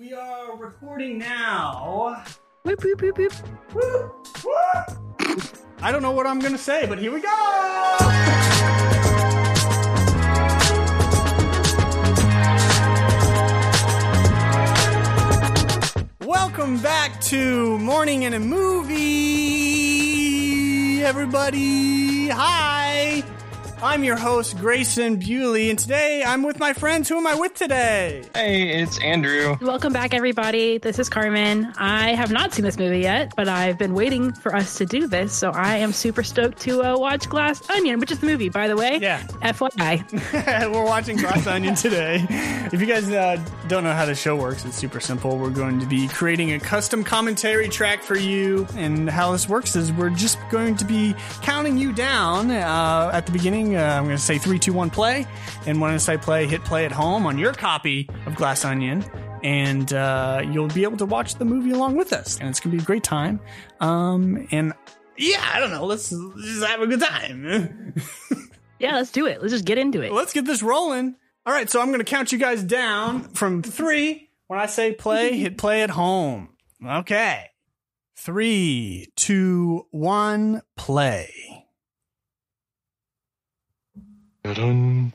We are recording now. Whoop, whoop, whoop, whoop. Woo! Woo! I don't know what I'm gonna say, but here we go! Welcome back to Morning and a Movie, everybody. Hi. I'm your host, Grayson Bewley, and today I'm with my friends. Who am I with today? Hey, it's Andrew. Welcome back, everybody. This is Carmen. I have not seen this movie yet, but I've been waiting for us to do this, so I am super stoked to uh, watch Glass Onion, which is the movie, by the way. Yeah. FYI. We're watching Glass Onion today. If you guys uh, don't know how the show works, it's super simple. We're going to be creating a custom commentary track for you, and how this works is we're just going to be counting you down uh, at the beginning. Uh, I'm going to say three, two, one, play, and when I say play, hit play at home on your copy of Glass Onion. And uh, you'll be able to watch the movie along with us, and it's going to be a great time. Um, and yeah, I don't know. Let's just have a good time. yeah, let's do it. Let's just get into it. Let's get this rolling. All right, so I'm going to count you guys down from three. When I say play, hit play at home. Okay. Three, two, one, play. Dun.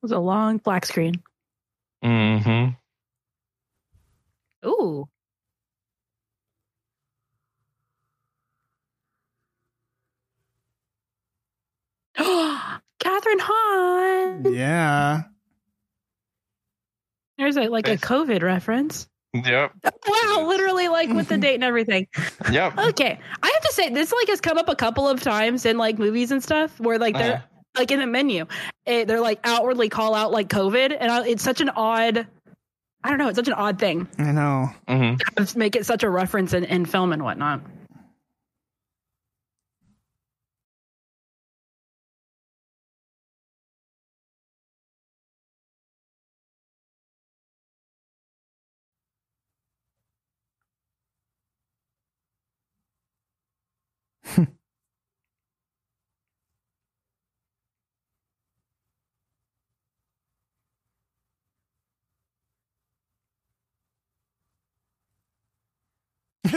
It was a long black screen. Mm-hmm. Ooh. Kathryn Hahn. Yeah. There's a, like a COVID reference. Yep. Wow, literally like with the date and everything. Yep. Okay, I have to say this like has come up a couple of times in like movies and stuff where like they're Uh-huh. like in the menu, eh, they're like outwardly call out like COVID, and I, it's such an odd. I don't know. It's such an odd thing I know. Mm-hmm. to make it such a reference in, in film and whatnot.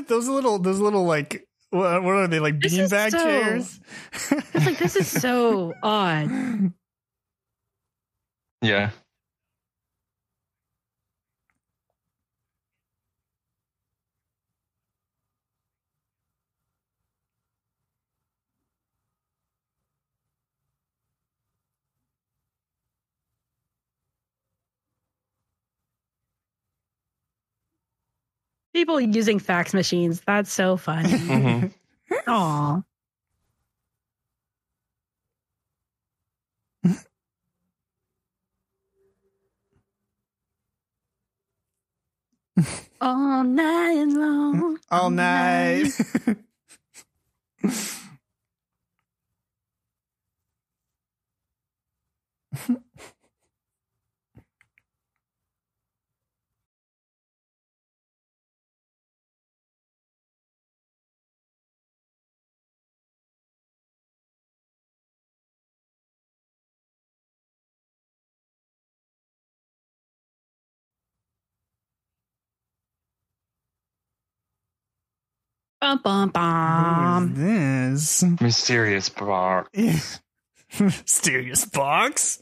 those little, those little like, what, what are they like? This is Beanbag so- chairs. It's like this is so odd. Yeah. People using fax machines. That's so funny. Mm-hmm. Aw. All night long. All night. Bum, bum, bum. Who is this? Mysterious bar. Mysterious box.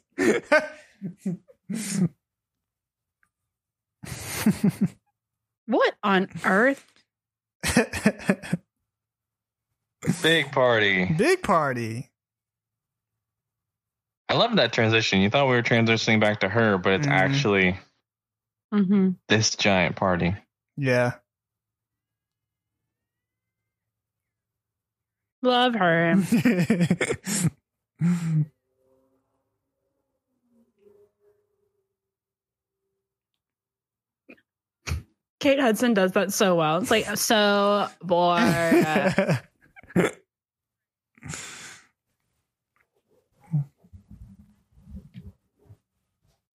What on earth? Big party. Big party. I love that transition. You thought we were transitioning back to her, but it's Mhm. actually Mm-hmm. this giant party. Yeah. Love her. Kate Hudson does that so well. It's like so bored.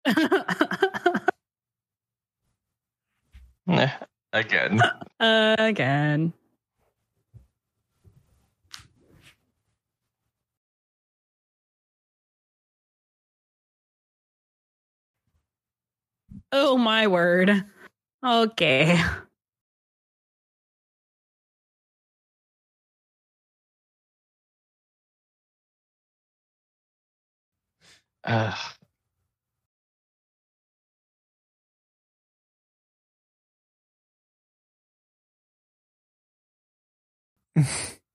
Again. Again. Oh my word. Okay. Ugh.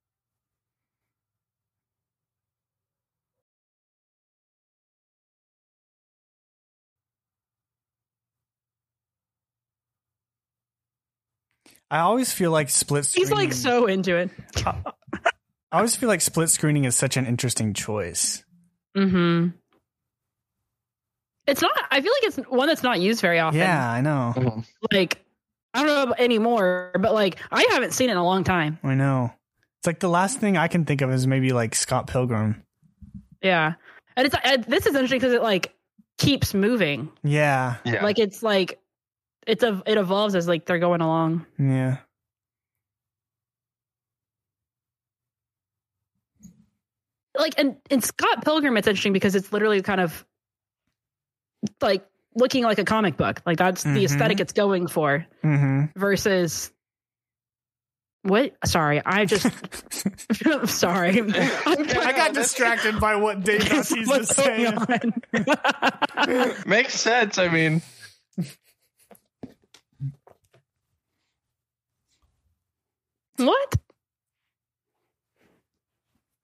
I always feel like split screening. He's like so into it. I always feel like split screening is such an interesting choice. Mm-hmm. It's not I feel like it's one that's not used very often. Yeah, I know. Mhm. Like I don't know about anymore, but like I haven't seen it in a long time. I know. It's like the last thing I can think of is maybe like Scott Pilgrim. Yeah. And it's uh, this is interesting because it like keeps moving. Yeah, Yeah. Like it's like it's a it evolves as like they're going along. yeah. Like and in Scott Pilgrim, it's interesting because it's literally kind of like looking like a comic book. Like that's Mhm. the aesthetic it's going for hmm versus what? Sorry, I just sorry. I'm I got distracted by what Dave Bautista was What's saying. Makes sense. I mean, what?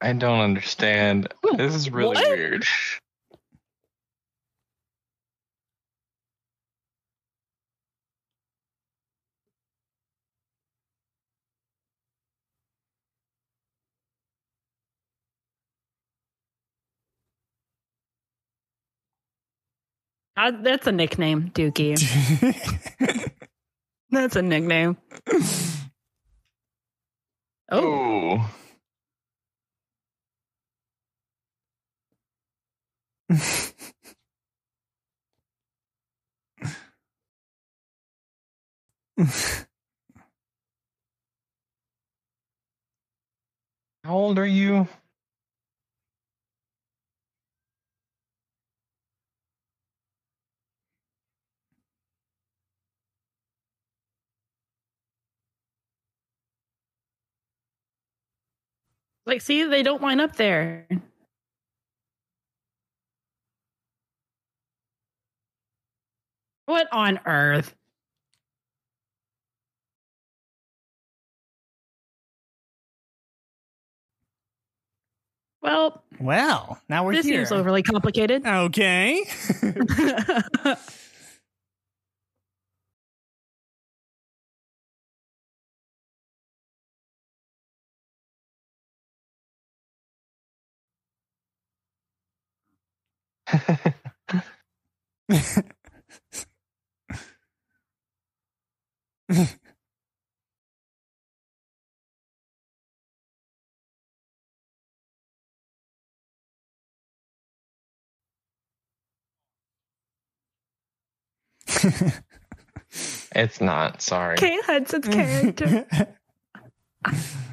I don't understand. This is really What? weird. Uh, that's a nickname, Dookie. That's a nickname. Oh. How old are you? Like see, they don't line up there. What on earth? Well, well, now we're this here. seems overly complicated. Okay. It's not. Sorry. Kate Hudson's character.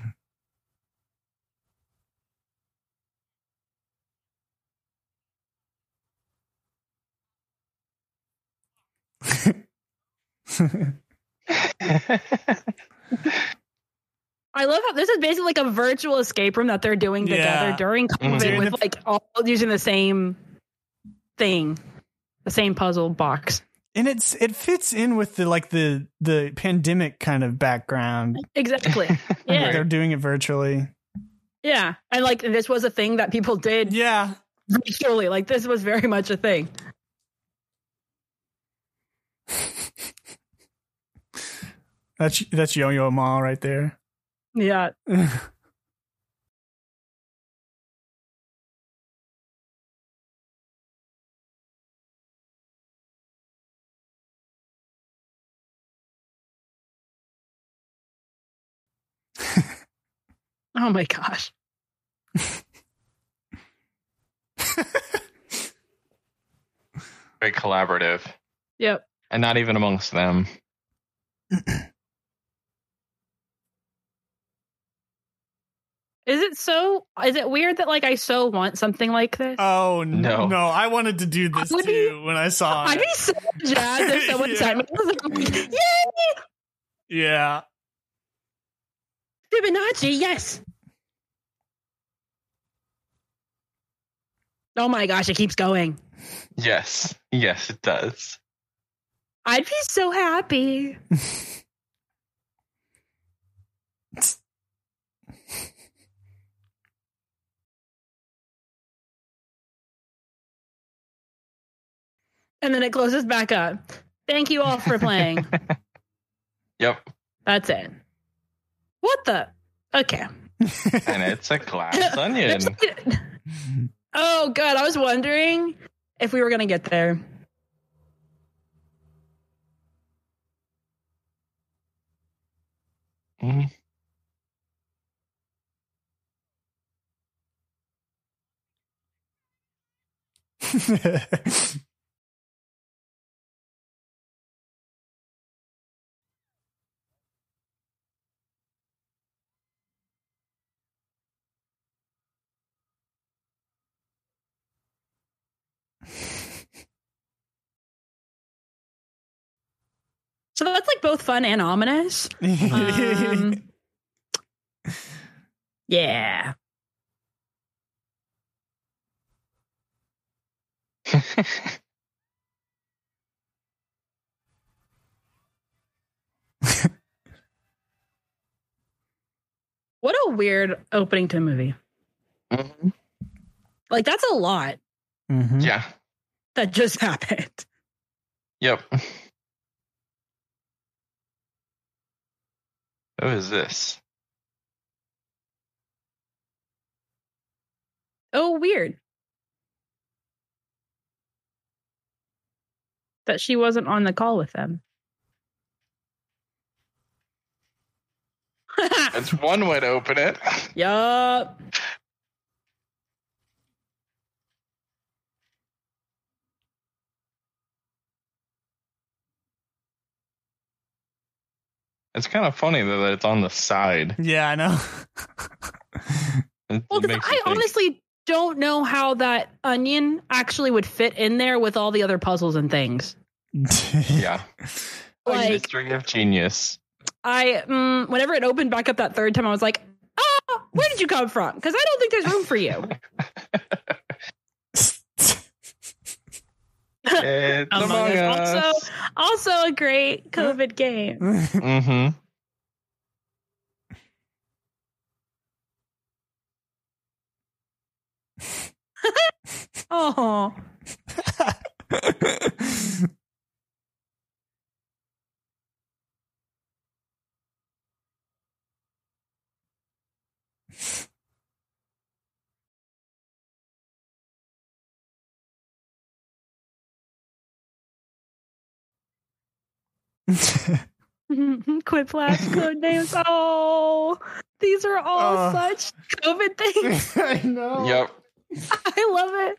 I love how this is basically like a virtual escape room that they're doing together Yeah. during mm-hmm. COVID Doing with like all using the same thing, the same puzzle box. and it's it fits in with the like the the pandemic kind of background. Exactly. that Yeah. They're doing it virtually. Yeah. And like this was a thing that people did Yeah. virtually. Like this was very much a thing. That's that's Yo Yo Ma right there. Yeah. Oh my gosh. Very collaborative. Yep. And not even amongst them. Is it so? Is it weird that like I so want something like this? Oh no, No. no! I wanted to do this I would too when I saw I'd it. be so jazzed if someone Yeah. sent me. Like, Yay! Yeah, Fibonacci, yes. Oh my gosh, it keeps going. Yes. Yes, it does. I'd be so happy. and then it closes back up. Thank you all for playing. Yep. That's it. What the? Okay. And it's a glass onion. oh god, I was wondering if we were gonna get there. Mm. So that's like both fun and ominous. Um, yeah. What a weird opening to a movie. Mhm. Like that's a lot Mhm. Yeah. that just happened. Yep. Who is this? Oh, weird. That she wasn't on the call with them. That's one way to open it. yup. It's kind of funny that it's on the side. Yeah, I know. It, Well, it 'cause makes I you think. honestly don't know how that onion actually would fit in there with all the other puzzles and things. yeah. Like Mystery of genius. I, mm, whenever it opened back up that third time, I was like, "Oh, where did you come from?" Because I don't think there's room for you. It's Among Among Us. Us. Also, also a great COVID game. Mm-hmm. Oh, Quiplash code names. Oh, these are all Oh. such COVID things. I know. Yep. I love it.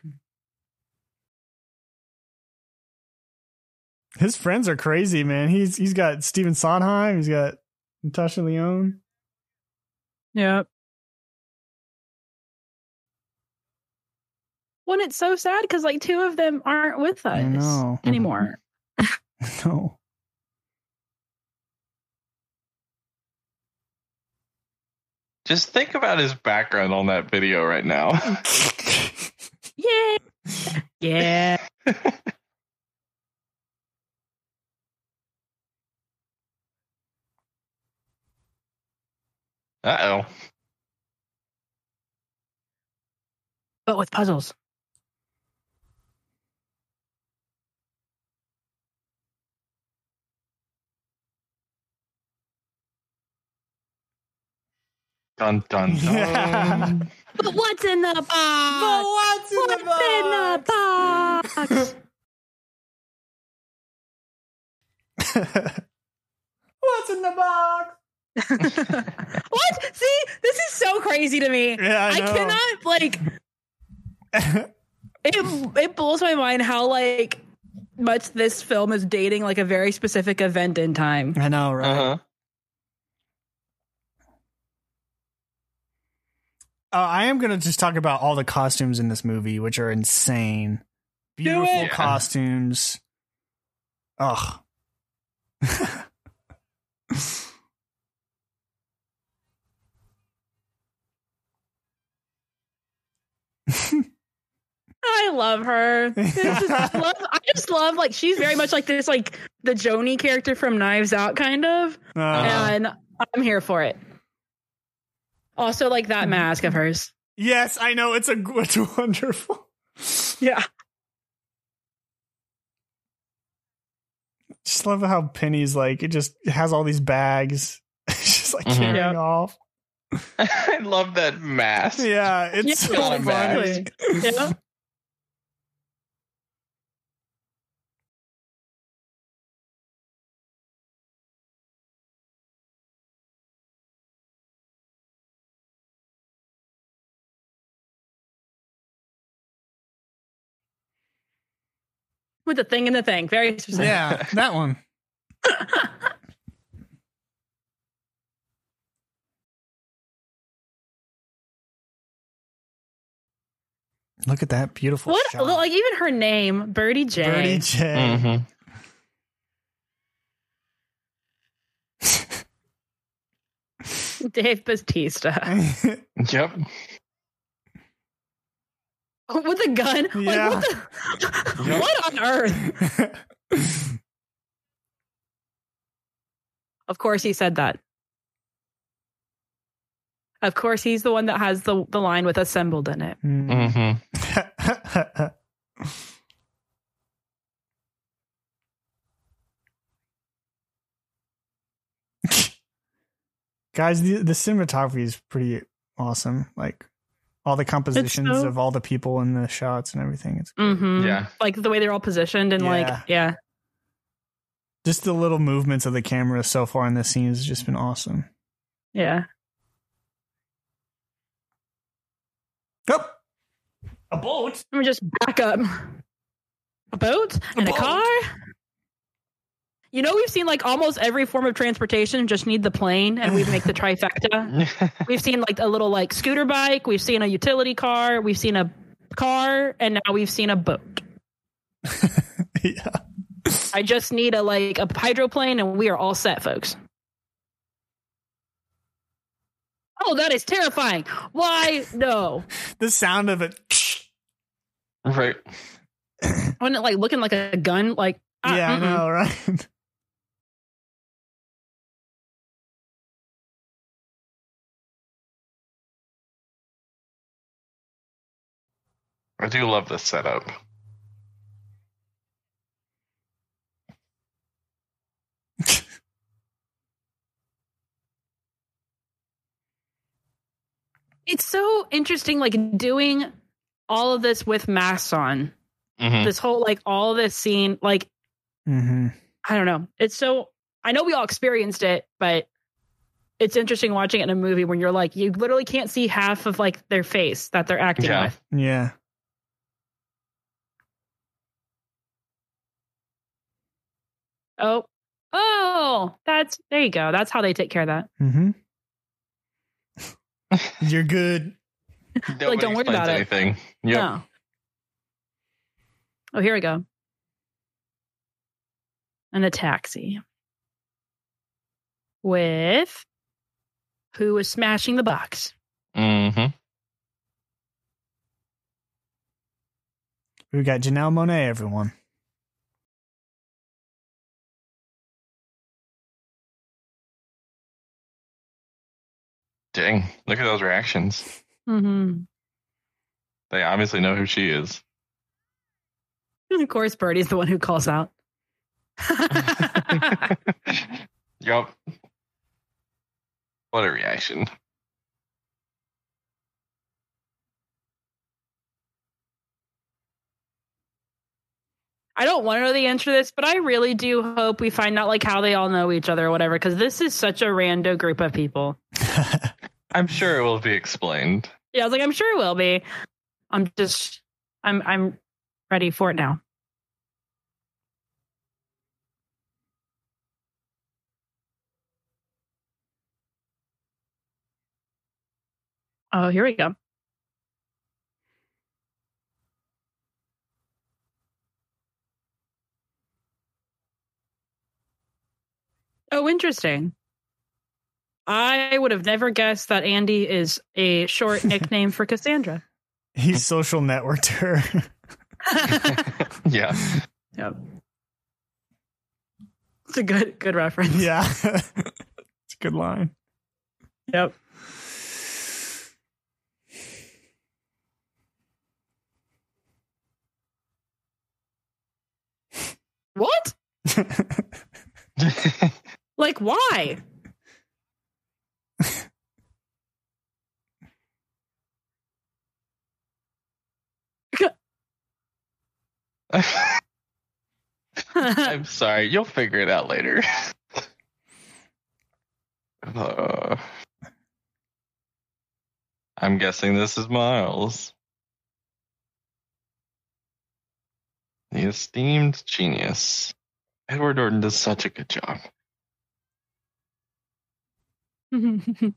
His friends are crazy, man. He's he's got Stephen Sondheim. He's got Natasha Lyonne. Yep. When it's so sad because like two of them aren't with us anymore. No. Just think about his background on that video right now. Yeah. Yeah. Uh oh. But with puzzles. Dun dun dun. Yeah. But what's in the box? what's what's in the box? what's in the box? what? See, this is so crazy to me. Yeah, I I cannot like it it blows my mind how like much this film is dating like a very specific event in time. I know, right? Uh-huh. Uh, I am going to just talk about all the costumes in this movie, which are insane. Beautiful costumes. Ugh. I love her. Just- I love, I just love like she's very much like this like the Joni character from Knives Out kind of, Uh, and I'm here for it. Also, like that mask of hers. yes, I know it's a it's wonderful. Yeah, Just love how Penny's like it just has all these bags. She's just like Mhm. carrying Yeah. off. I love that mask. Yeah, it's Yeah, so not a funny. yeah. With the thing and the thing, very specific. Yeah, that one. Look at that beautiful What shot. like even her name, Birdie Jay Birdie Jay hmm Dave Bautista Yep. with a gun. Yeah. Like what the? what on earth? Of course, he said that. Of course, he's the one that has the the line with "assembled" in it. Mm. hmm Guys, the, the cinematography is pretty awesome. Like all the compositions so- of all the people in the shots and everything. It's hmm Yeah. like the way they're all positioned and Yeah. like yeah, just the little movements of the camera so far in this scene has just been awesome. yeah. Oh, a boat. Let me just back up. A boat and a car. You know, we've seen like almost every form of transportation. Just need the plane, and we make the trifecta. We've seen like a little like scooter bike. We've seen a utility car. We've seen a car, and now we've seen a boat. yeah. I just need a like a hydroplane, and we are all set, folks. Oh, that is terrifying. Why? No. The sound of it. right. Wasn't it like looking like a gun? Like, uh, yeah, I mm-mm. know, right? I do love this setup. It's so interesting, like doing all of this with masks on. hmm This whole like all this scene, like hmm I don't know. It's so I know we all experienced it, but it's interesting watching it in a movie when you're like you literally can't see half of like their face that they're acting Yeah. with. Yeah. Oh, oh, that's there you go. That's how they take care of that. Mm-hmm. You're good. Nobody don't worry explains about it. anything. Yep. No. Oh, here we go. And a taxi with who was smashing the box. Mm-hmm. We got Janelle Monáe, everyone. Dang. Look at those reactions. Mm-hmm. They obviously know who she is. And of course, Birdie's the one who calls out. yup. What a reaction. I don't want to know the answer to this, but I really do hope we find out like how they all know each other or whatever, because this is such a rando group of people. I'm sure it will be explained. Yeah, I was like, I'm sure it will be. I'm just, I'm, I'm ready for it now. Oh, here we go. Oh, interesting. I would have never guessed that Andy is a short nickname for Cassandra. He social networked her. yeah. Yep. It's a good good reference. yeah. it's a good line. Yep. What? Like why? I'm sorry. You'll figure it out later. Uh, I'm guessing this is Miles. The esteemed genius. Edward Norton does such a good job. Mm-hmm.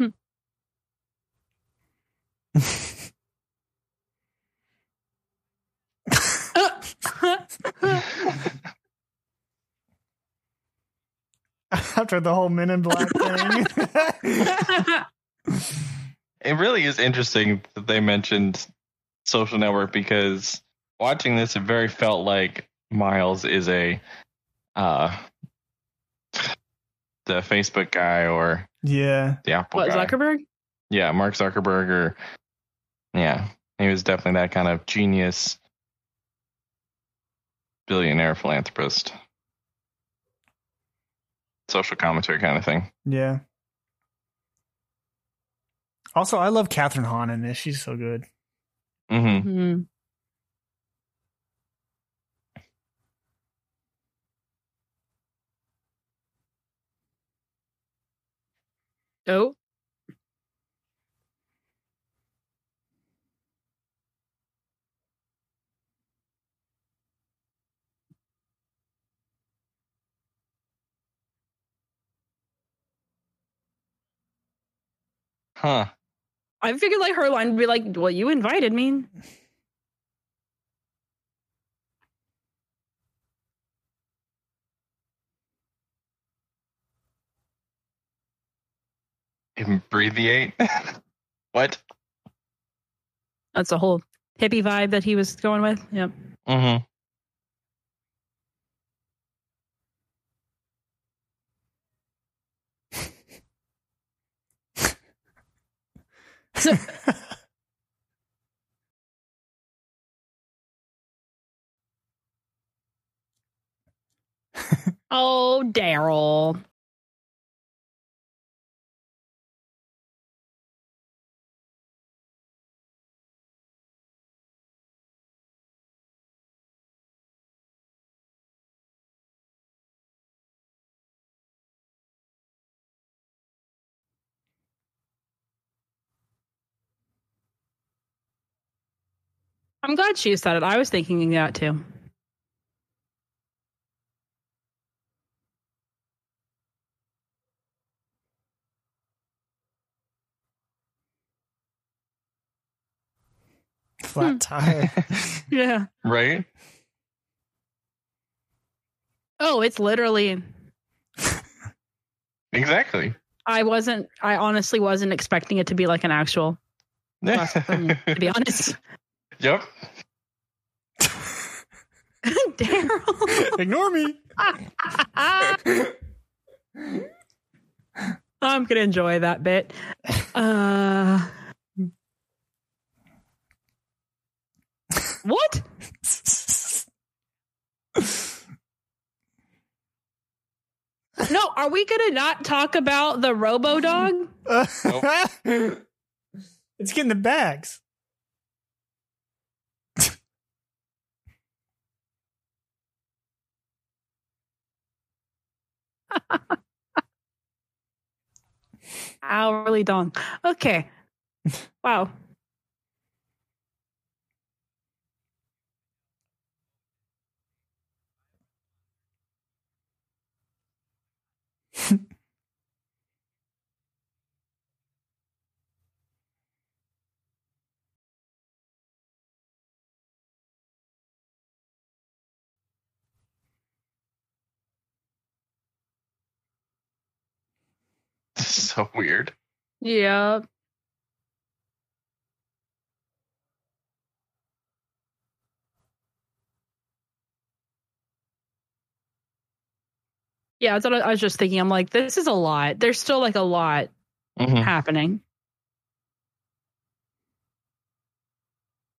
After the whole Men in Black thing. It really is interesting that they mentioned social network because watching this, it very felt like Miles is a uh the Facebook guy or yeah. the Apple what guy. Zuckerberg? Yeah, Mark Zuckerberg or yeah, he was definitely that kind of genius billionaire philanthropist. Social commentary kind of thing. Yeah. Also, I love Kathryn Hahn in this. She's so good. Hmm Hmm. Oh. Huh. I figured like her line would be like, "Well, you invited me." Abbreviate. what? That's a whole hippie vibe that he was going with. Yep. Mm-hmm. Hmm Oh, Derol. I'm glad she said it. I was thinking that too. Flat hmm. tire. Yeah. Right? Oh, it's literally. Exactly. I wasn't. I honestly wasn't expecting it to be like an actual. bus to be honest, yep. Derol. Ignore me. I'm gonna enjoy that bit. Uh, what? No, are we gonna not talk about the Robo Dog? it's getting the bags. Hourly dawn. Okay. Wow. so weird. Yeah. Yeah, that's what I I was just thinking. I'm like, this is a lot. There's still like a lot Mhm. happening.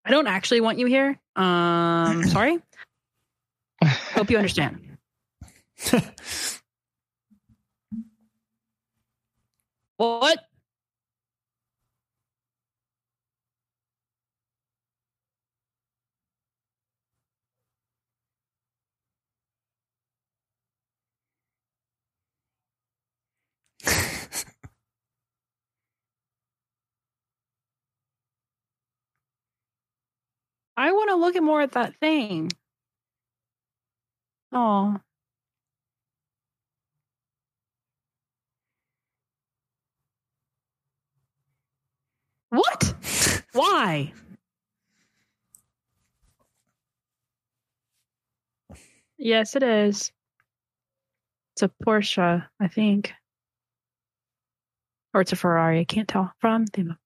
I don't actually want you here. Um, sorry. Hope you understand. What? I want to look at more at that thing. Oh. What? Why? Yes, it is. It's a Porsche, I think. Or it's a Ferrari. I can't tell from the.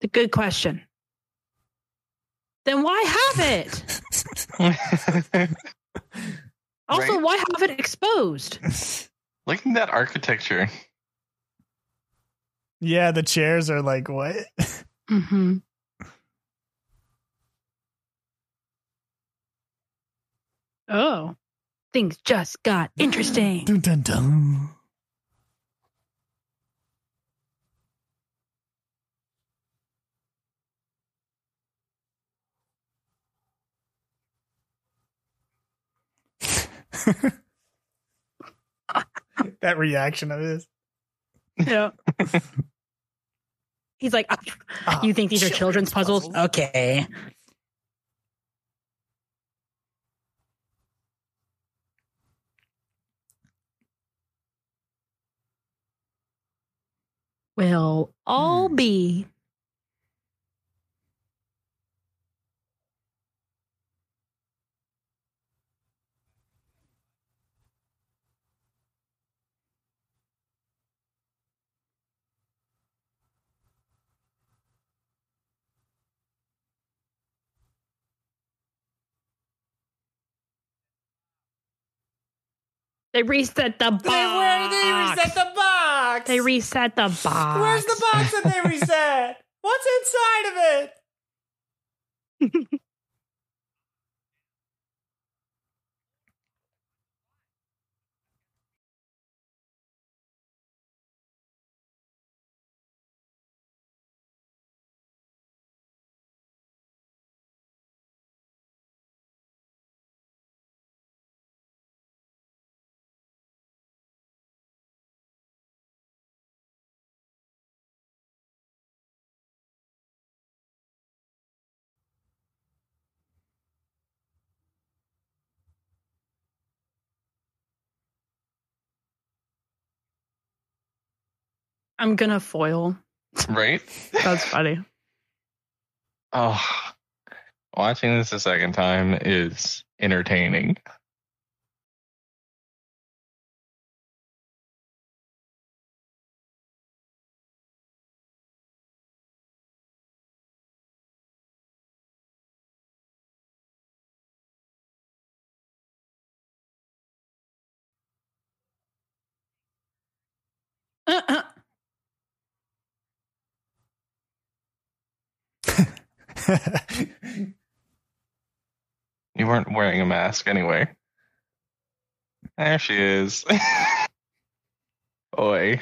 It's a good question. Then why have it? Also, Right. why have it exposed? Look at that architecture. Yeah, the chairs are like what? Mm-hmm. Oh, things just got interesting. Dun, dun, dun. that reaction of his. Yeah. He's like, "Ah, Ah, you think these are children's puzzles? Okay. Well, I'll be. They reset the box. They, where they reset the box. They reset the box. Where's the box that they reset? What's inside of it? I'm gonna foil. Right? That's funny. Oh, watching this a second time is entertaining. Uh, uh, You weren't wearing a mask anyway. There she is. Oi.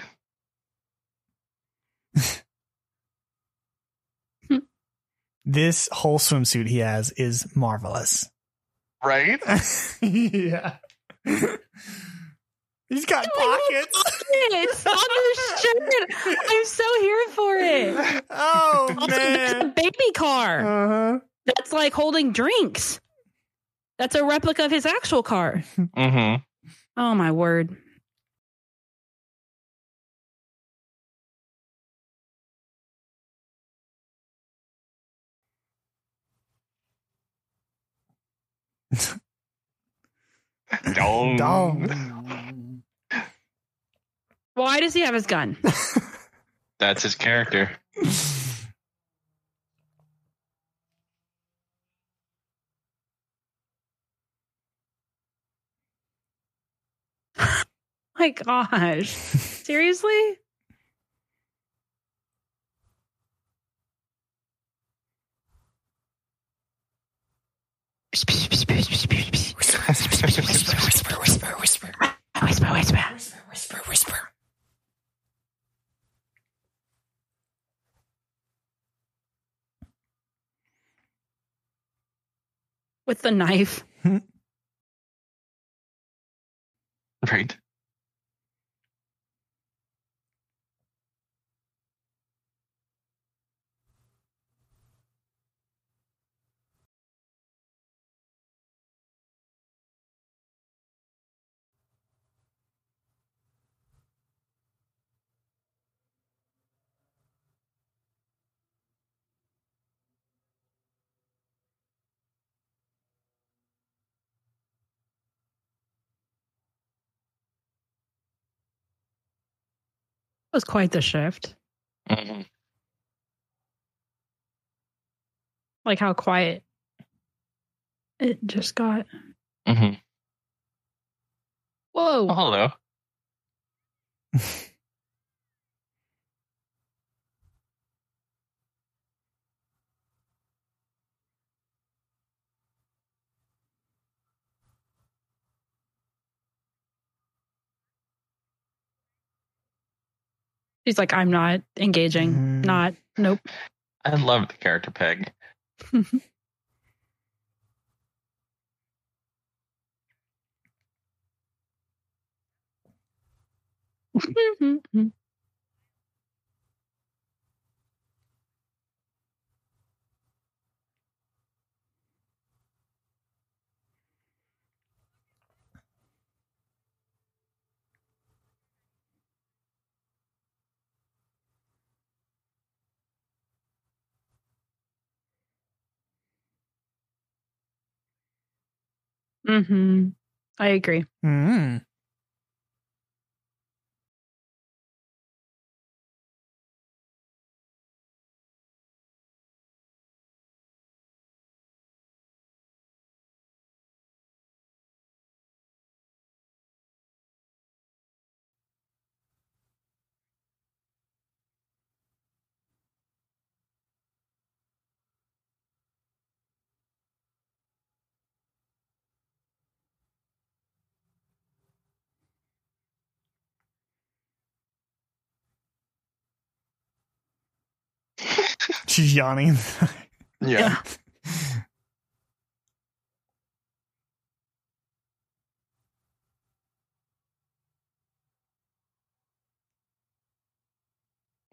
this whole swimsuit he has is marvelous. Right? yeah. He's got pockets. It's on the shirt. I'm so here for it. Oh Also, that's a man. baby car. Uh-huh. That's like holding drinks. That's a replica of his actual car. Mm-hmm. Oh my word. Dong. Dong. Well, Why does he have his gun? That's his character. My gosh. Seriously? whisper, whisper, whisper, whisper, whisper, Whisper, whisper, whisper, whisper. With the knife. Hmm. Right. Was quite the shift. hmm Like how quiet it just got. hmm Whoa. Oh, hello. She's like, I'm not engaging. Mhm. Not, nope. I love the character Peg. hmm I agree. Mm. She's yawning. Yeah.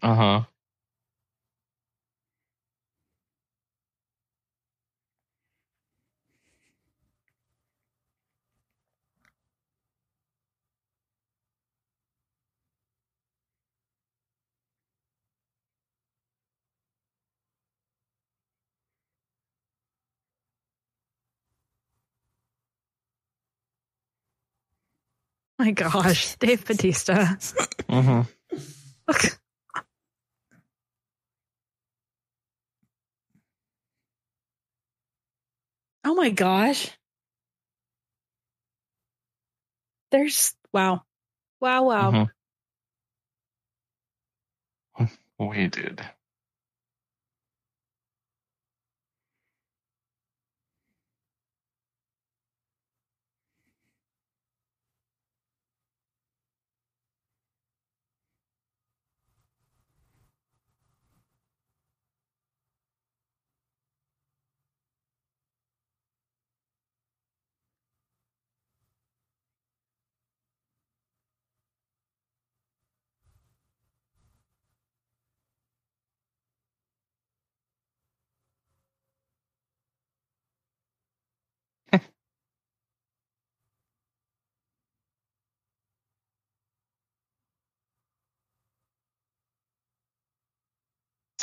Uh huh. My gosh, Dave Bautista. hmm Oh my gosh. There's wow. Wow, wow. We did.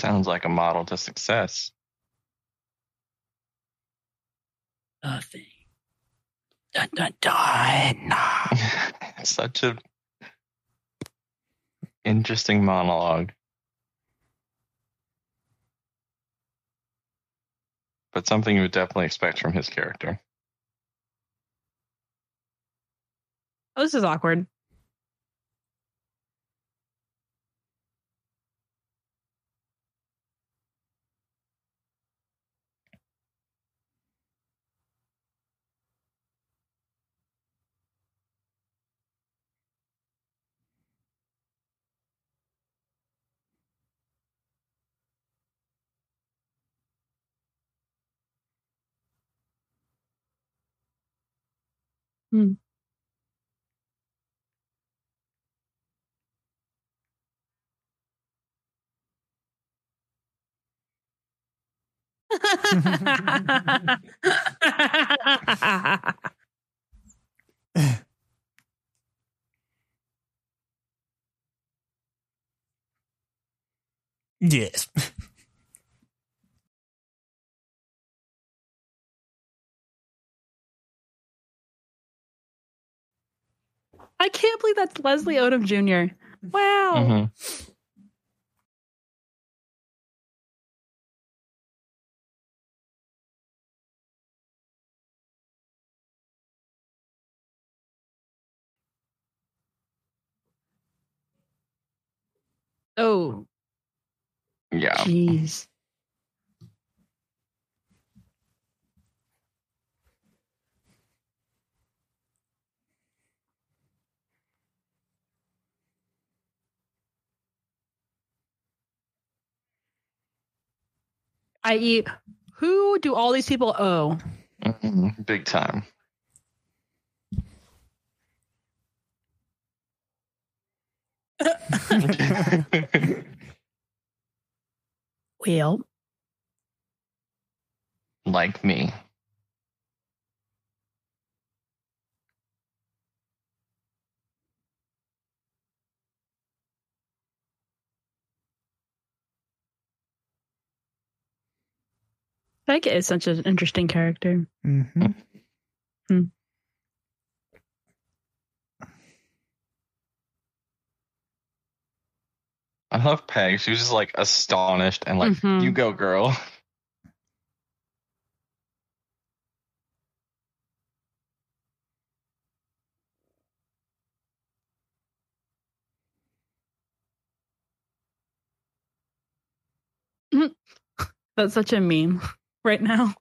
Sounds like a model to success. Nothing. Dun dun dun. it's such a interesting monologue. But something you would definitely expect from his character. Oh, this is awkward. Hmm. Yes. I can't believe that's Leslie Odom Jr. Wow. Mhm. Oh, Yeah. jeez. I.e., who do all these people owe? Mhm. Big time. Well, like me. Becca is such an interesting character. hmm I love Peg. She was just like astonished and like, Mhm. you go, girl. That's such a meme right now.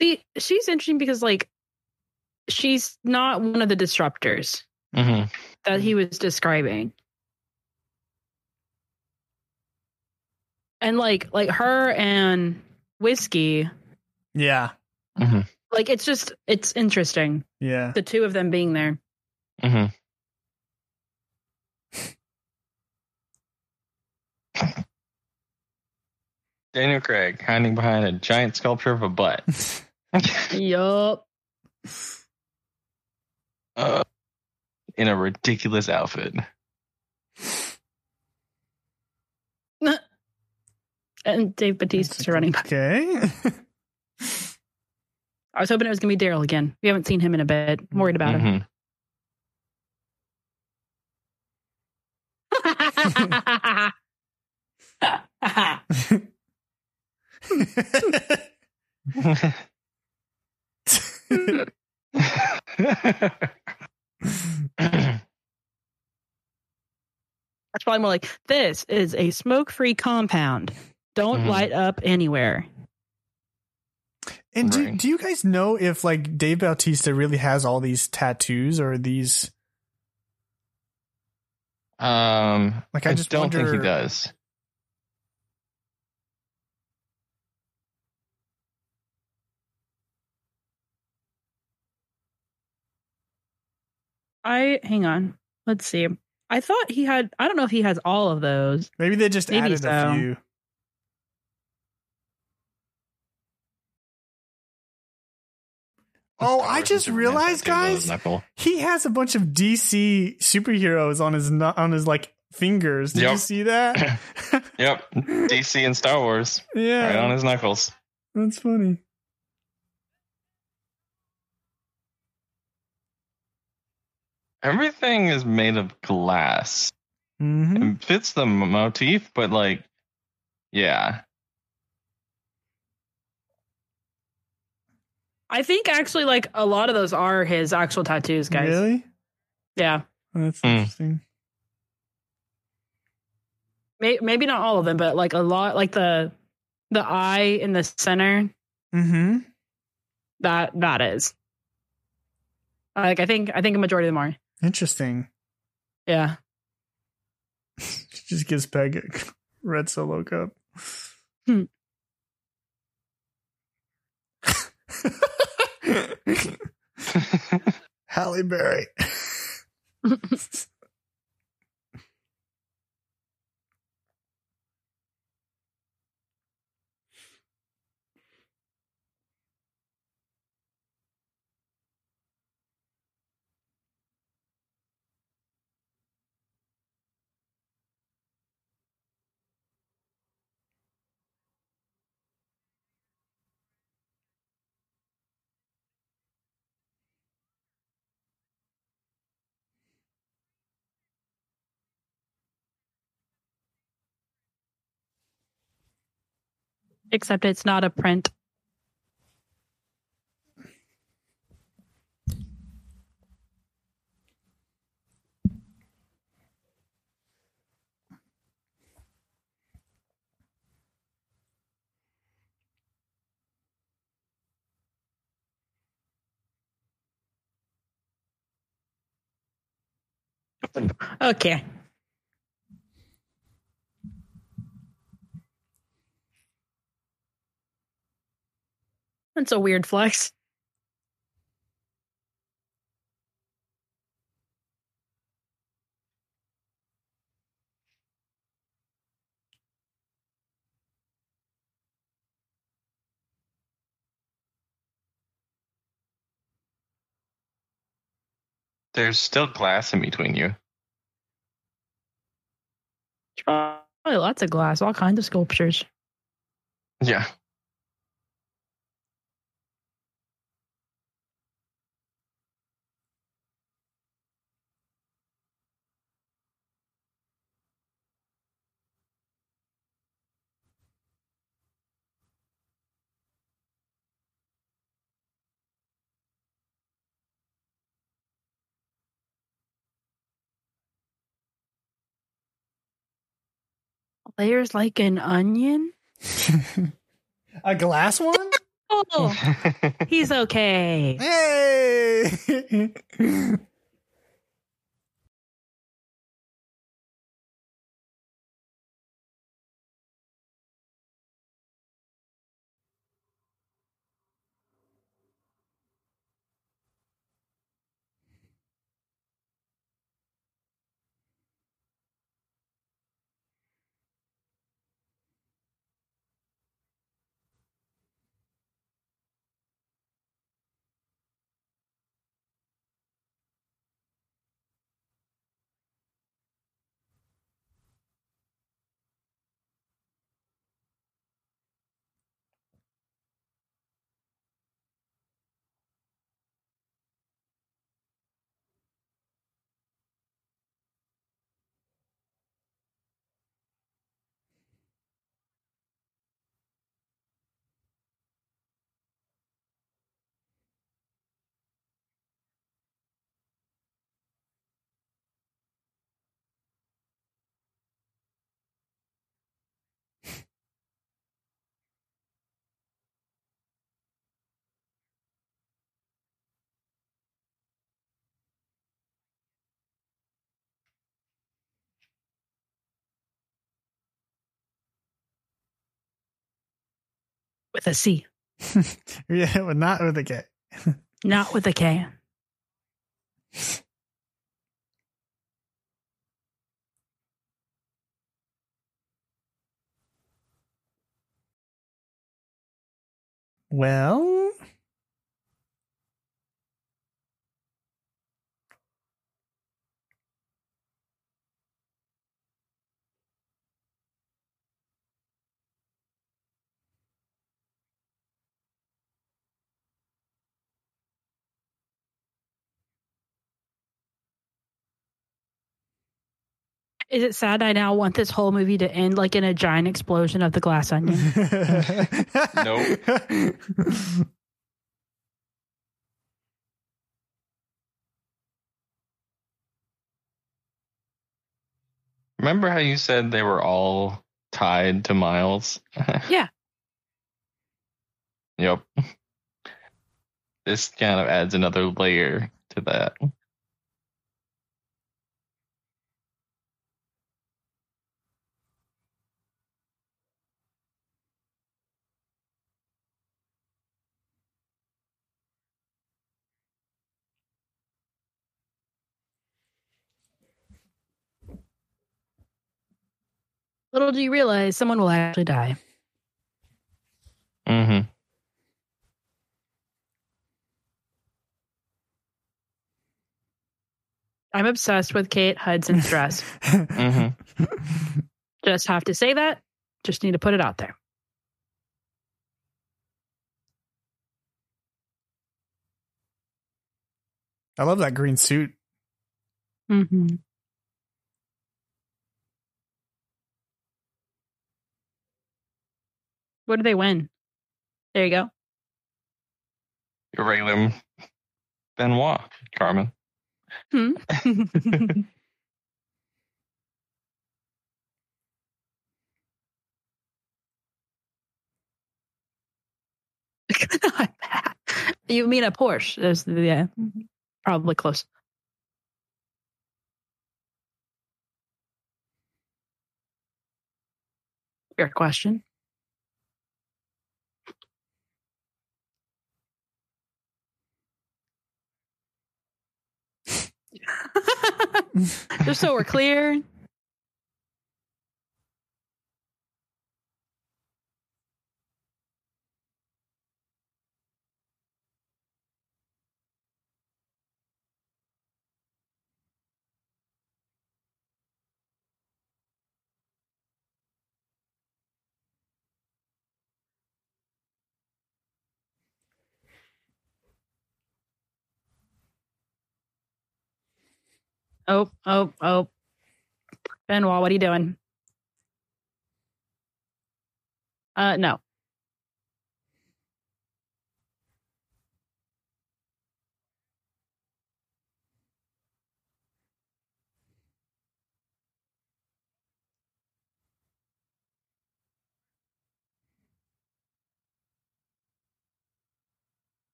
See, she's interesting because like she's not one of the disruptors hmm that he was describing. And like like her and whiskey, Yeah. hmm like it's just it's interesting. Yeah. The two of them being there. hmm Daniel Craig hiding behind a giant sculpture of a butt. Yup. Uh, in a ridiculous outfit. And Dave Bautista's running back. Okay. I was hoping it was gonna be Derol again. We haven't seen him in a bit. I'm worried about him. Mhm. That's probably more like this is a smoke free compound. Don't Mhm. light up anywhere. and do, Right. do you guys know if like Dave Bautista really has all these tattoos or these um, like I, I, just don't think he does. I hang on. Let's see. I thought he had. I don't know if he has all of those. Maybe they just Maybe added so. a few. Oh, I just realized, guys, he has a bunch of DC superheroes on his on his like fingers. Did you see that? Yep, DC and Star Wars yeah, right on his knuckles. that's funny. Everything is made of glass. hmm It fits the motif, but like, yeah, I think actually, like a lot of those are his actual tattoos, guys. Really? Yeah, That's Hmm. interesting. May- maybe not all of them, but like a lot, like the the eye in the center. Mm-hmm. That that is. Like I think I think a majority of them are. Interesting. Yeah. She just gives Peg a red solo cup. Hmm. Halle Berry. Except it's not a print. Okay. That's a weird flex. there's still glass in between you. Probably lots of glass, all kinds of sculptures. Yeah, Layers like an onion? a glass one? Oh, he's okay. Hey! With a C, yeah, but not with a K. not with a K. Well, Is it sad I now want this whole movie to end like in a giant explosion of the glass onion? nope. Remember how you said they were all tied to Miles? Yeah. Yep. This kind of adds another layer to that. Little do you realize someone will actually die. Mm-hmm. I'm obsessed with Kate Hudson's dress. Mm-hmm. Just have to say that. Just need to put it out there. I love that green suit. Mm-hmm. What do they win? There you go. Your regular Benoit, Carmen. Hmm. you mean a Porsche? There's, yeah, probably close. Fair question. Just so we're clear. Oh, oh, oh. Benoit, what are you doing? Uh, no.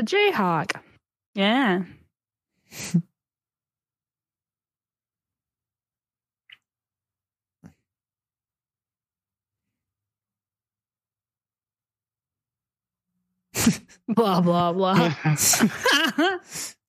The Jayhawk. Yeah. blah blah blah.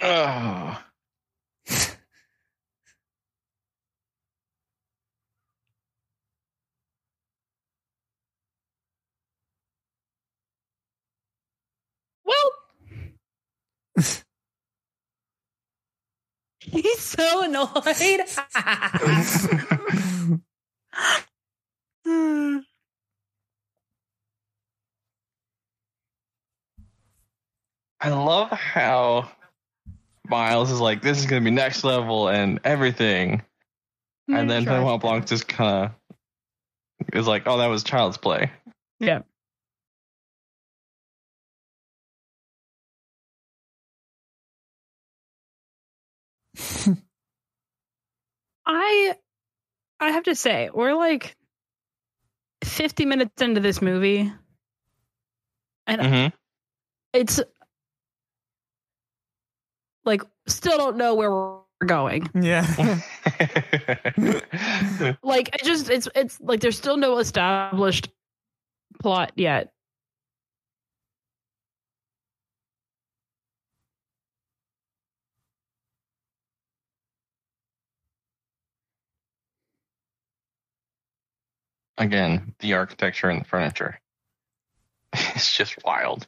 Oh. well. He's so annoyed. I love how Miles is like, this is gonna be next level and everything, and then Try. Benoit Blanc just kind of is like, oh, that was child's play. Yeah. I I have to say, we're like 50 minutes into this movie. And Mm-hmm. it's like still don't know where we're going. Yeah. Like it just it's it's like there's still no established plot yet. Again, the architecture and the furniture. It's just wild.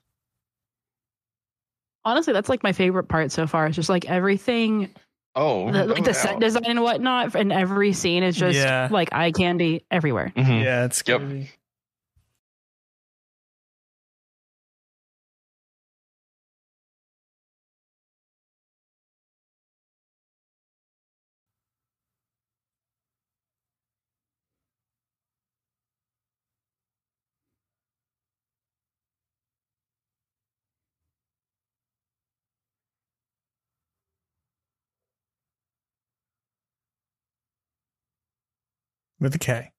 Honestly, that's like my favorite part so far. It's just like everything Oh, the, like the set design and whatnot and every scene is just Yeah. like eye candy everywhere. Mhm. yeah, it's Yep. crazy. With a K.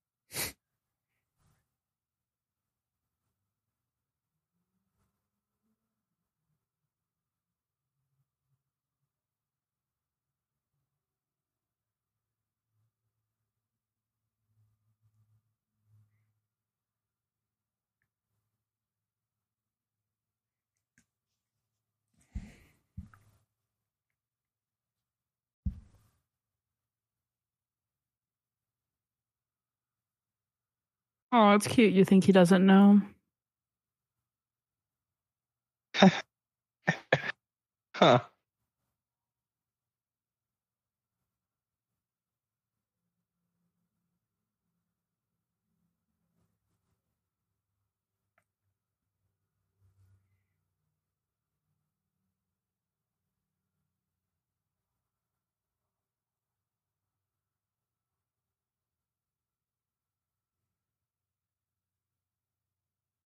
Oh, it's cute. You think he doesn't know? Huh.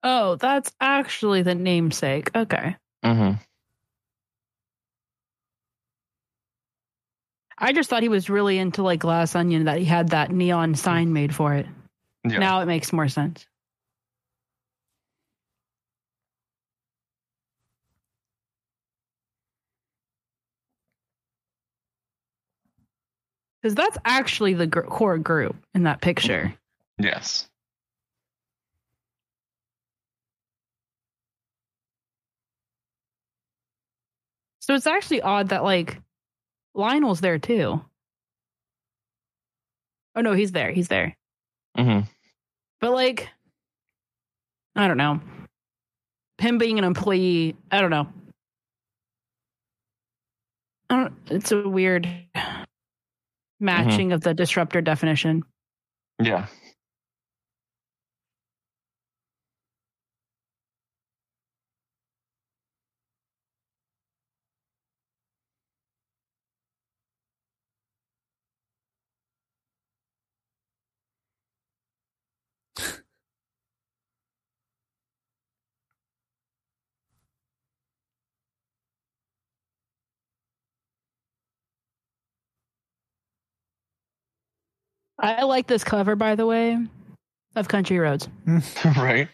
Oh, that's actually the namesake. Okay. Mm-hmm. I just thought he was really into like Glass Onion that he had that neon sign made for it. Yeah. Now it makes more sense. Because that's actually the gr- core group in that picture. yes. So it's actually odd that like Lionel's there too. Oh no, he's there. He's there. Mm-hmm. But like, I don't know. Him being an employee, I don't know. I don't, it's a weird matching of the disruptor definition. Yeah. I like this cover, by the way, of Country Roads. right.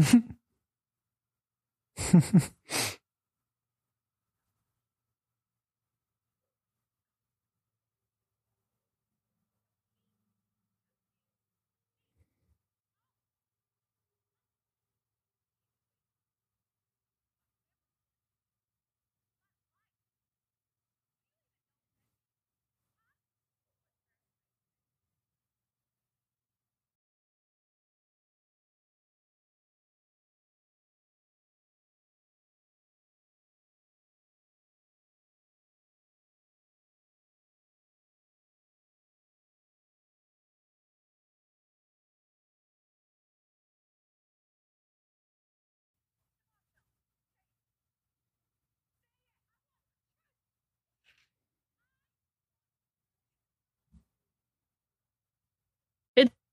It's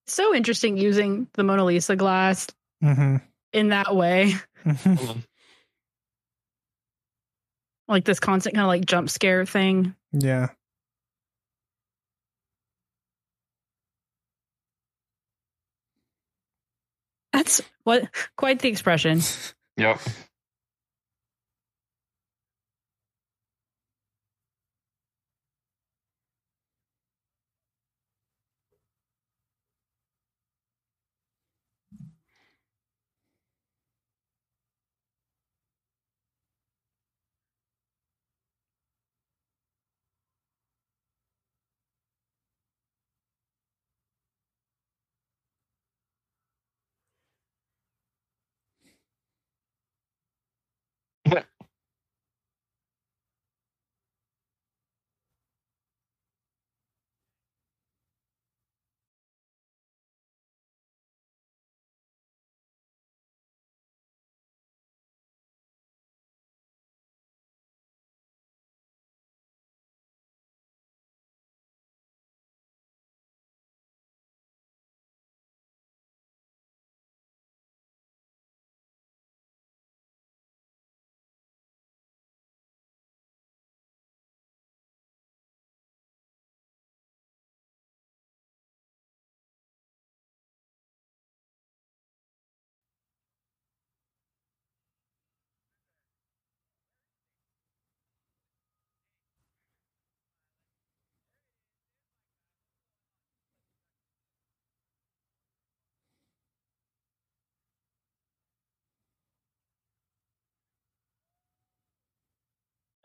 so interesting using the Mona Lisa glass hmm in that way. Like this constant kind of like jump scare thing. yeah. That's what quite the expression. Yep.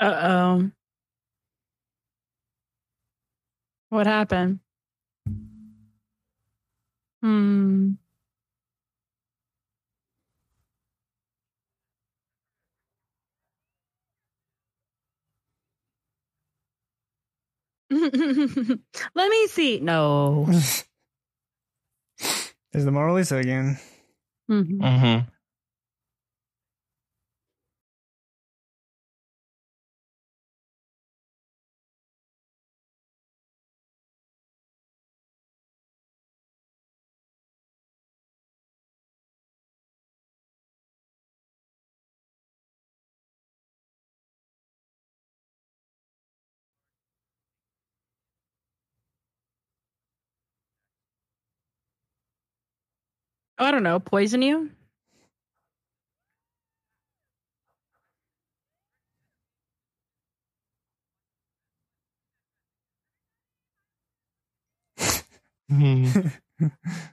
Uh oh. What happened? Hmm. Let me see. No. There's the Mona Lisa again. Mhm. Mm-hmm. Oh, I don't know. Poison you? Hmm.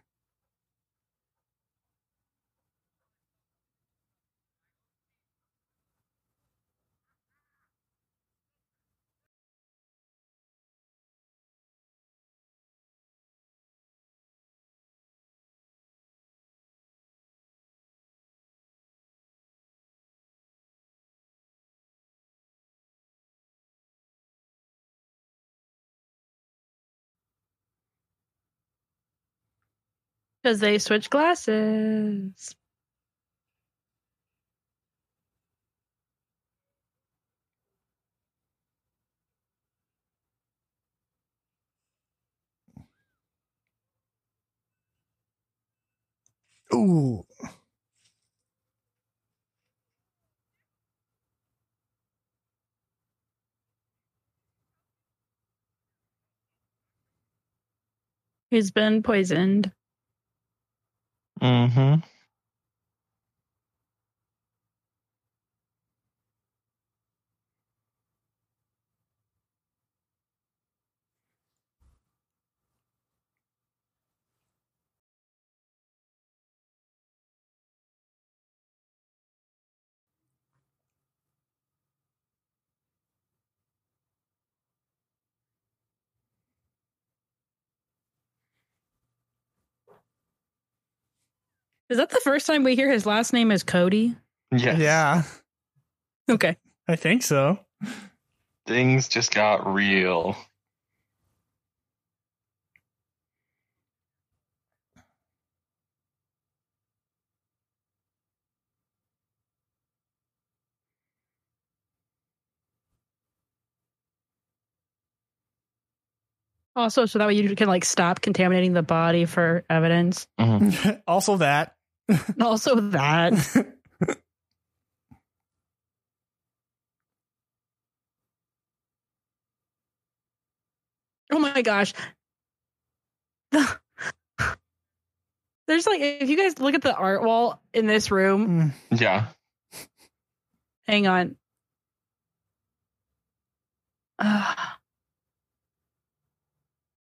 Because they switch glasses. Ooh. He's been poisoned. Mm-hmm. Is that the first time we hear his last name is Cody? Yes. Yeah, Okay. I think so. Things just got real. Also, so that way you can like stop contaminating the body for evidence. Mhm. also, that. Also, that. Oh my gosh. There's like, if you guys look at the art wall in this room, Mm. Yeah. hang on. Ah.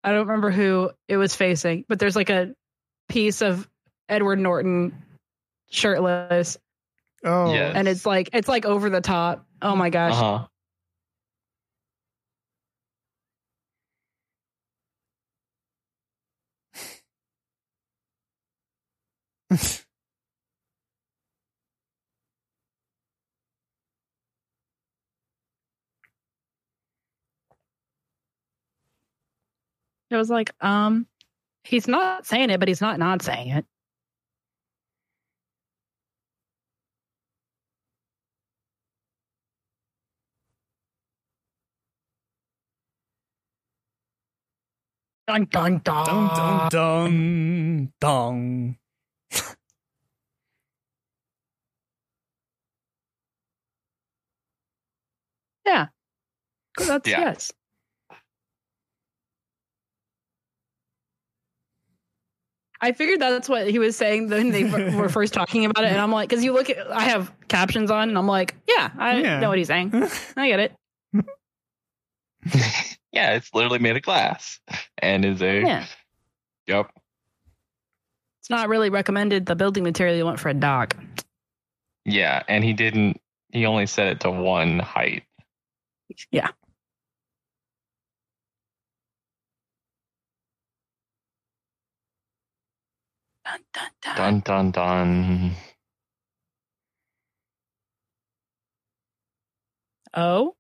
I don't remember who it was facing, but there's like a piece of Edward Norton shirtless, Oh, Yes. and it's like it's like over the top. Oh my gosh. Uh huh. It was like, um, he's not saying it, but he's not not saying it. Dun dun dun. dun dun dun dun. Yeah. That's Yeah. yes. I figured that's what he was saying when they were first talking about it, and I'm like, because you look at, I have captions on, and I'm like, yeah, I Yeah. know what he's saying. I get it. yeah, it's literally made of glass and is a. Yeah, Yep. it's not really recommended the building material you want for a dock. Yeah, and he didn't. He only set it to one height. Yeah. Dun, dun, dun. Dun dun dun. Oh,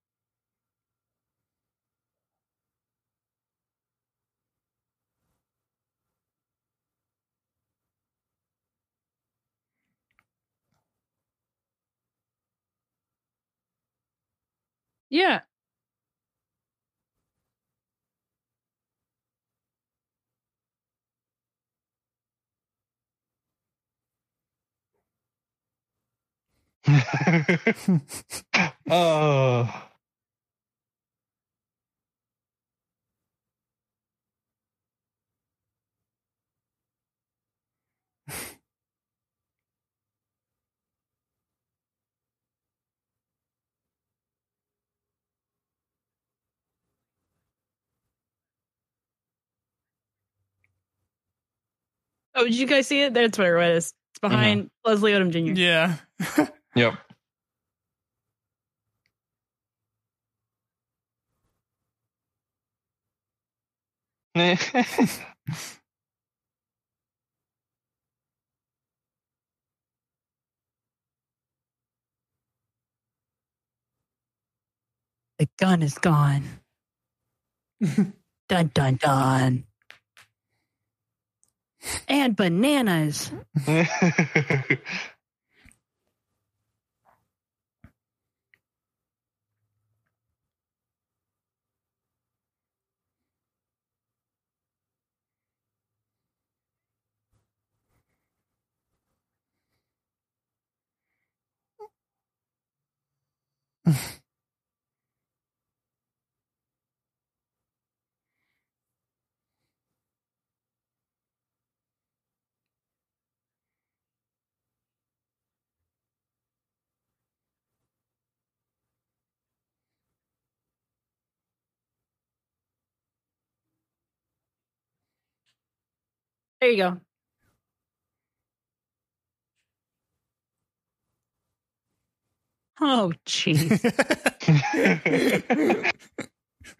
yeah. oh. Oh, did you guys see it? That's where it is. It's uh-huh. behind Leslie Odom Jr. Yeah. Yep. The gun is gone. dun dun dun. And bananas. There you go. Oh, jeez.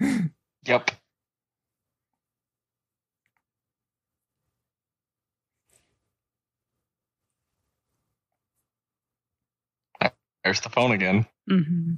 yep. There's the phone again. Mm-hmm.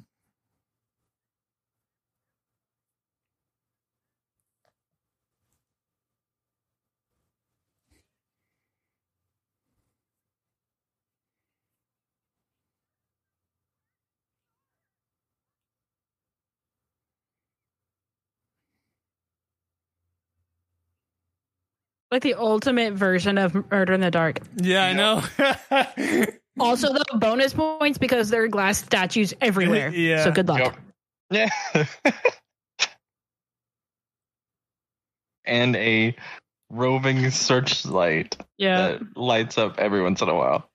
Like the ultimate version of Murder in the Dark. Yeah, I know. Also, the bonus points because there are glass statues everywhere. Yeah. So good luck. Yep. Yeah. and a roving searchlight Yeah. that lights up every once in a while.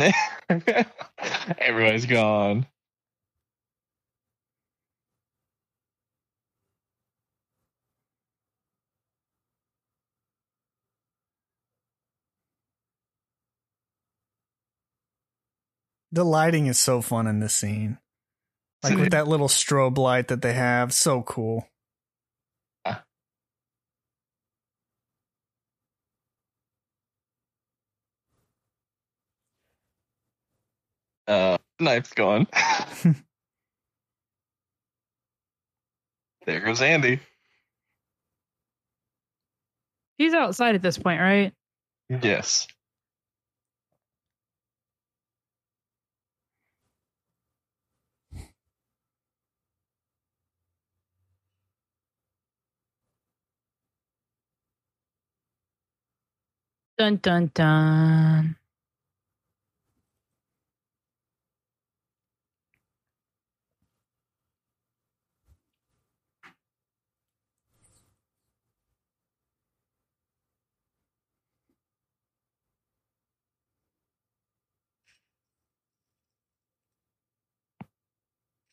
Everybody's gone. the lighting is so fun in this scene. Like with that little strobe light that they have, so cool. Uh, knife's gone. there goes Andi. He's outside at this point, right? Yes. Dun dun dun.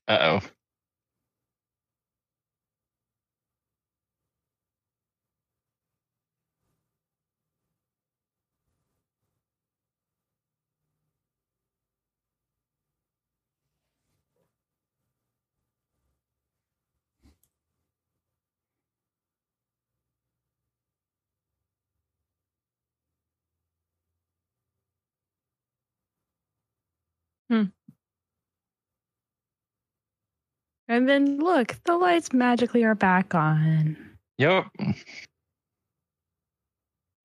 Uh oh. And then look, the lights magically are back on. Yep.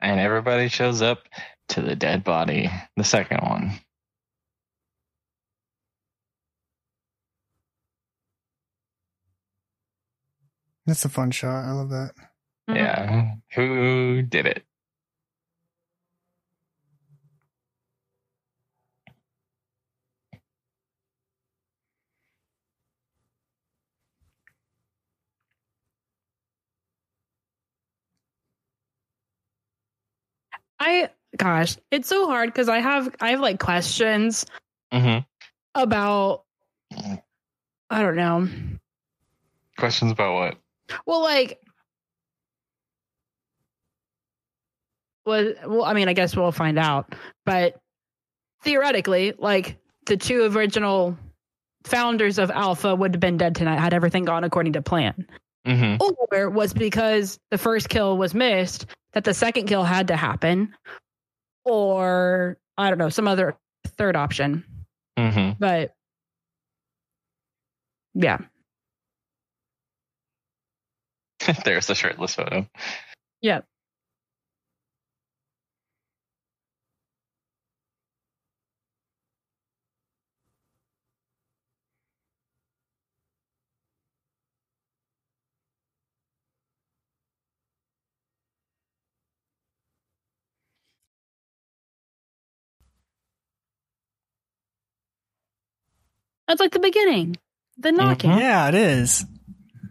And everybody shows up to the dead body, the second one. That's a fun shot. I love that. Mhm. Yeah. Who did it? I gosh, it's so hard because I have I have like questions hmm about I don't know. Questions about what? Well, like was well, I mean, I guess we'll find out. But theoretically, like the two original founders of Alpha would have been dead tonight had everything gone according to plan. Hmm Or was because the first kill was missed that the second kill had to happen. Or I don't know, some other third option. hmm But yeah. There's the shirtless photo. Yeah. That's like the beginning. The knocking. Mhm. Yeah, it is.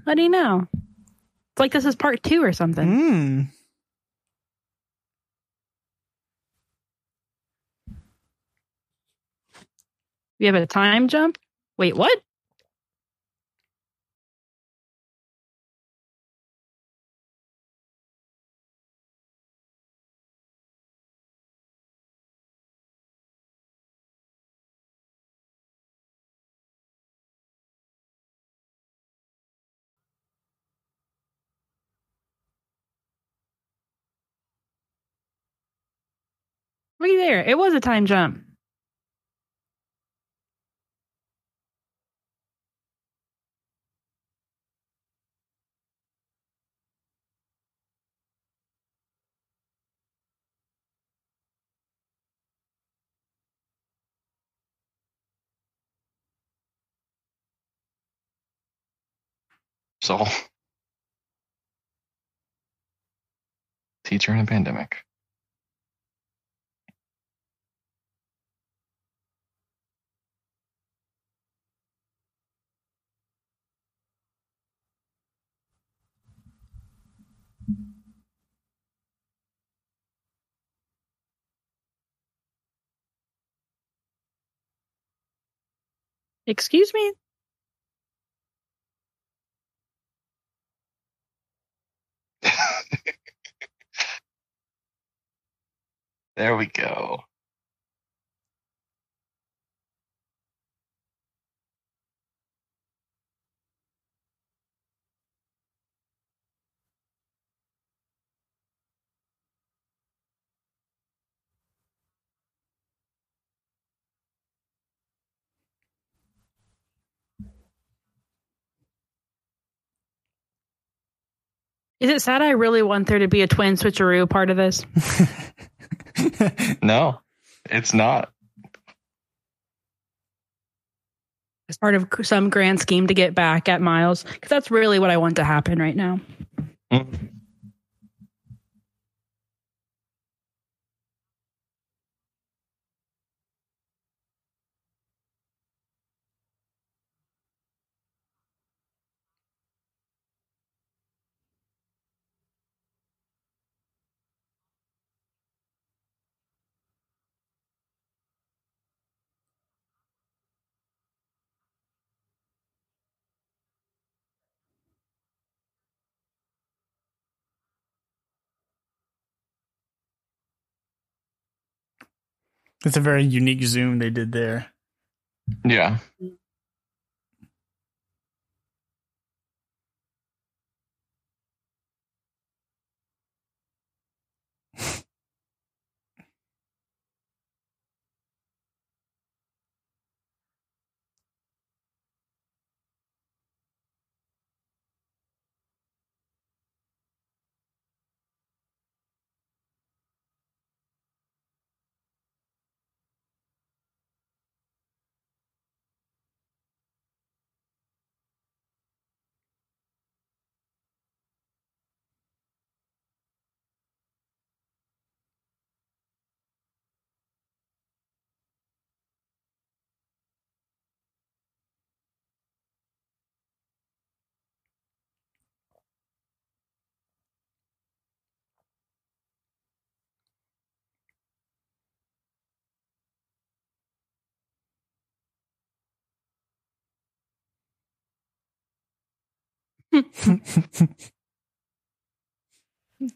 How do you know? It's like this is part two or something. Mm. You have a time jump? Wait, what? Looky there. It was a time jump. So, teacher in a pandemic. Excuse me? there we go. Is it sad I really want there to be a twin switcheroo part of this? No, it's not. As part of some grand scheme to get back at Miles? Because that's really what I want to happen right now. Mm. It's a very unique zoom they did there. Yeah.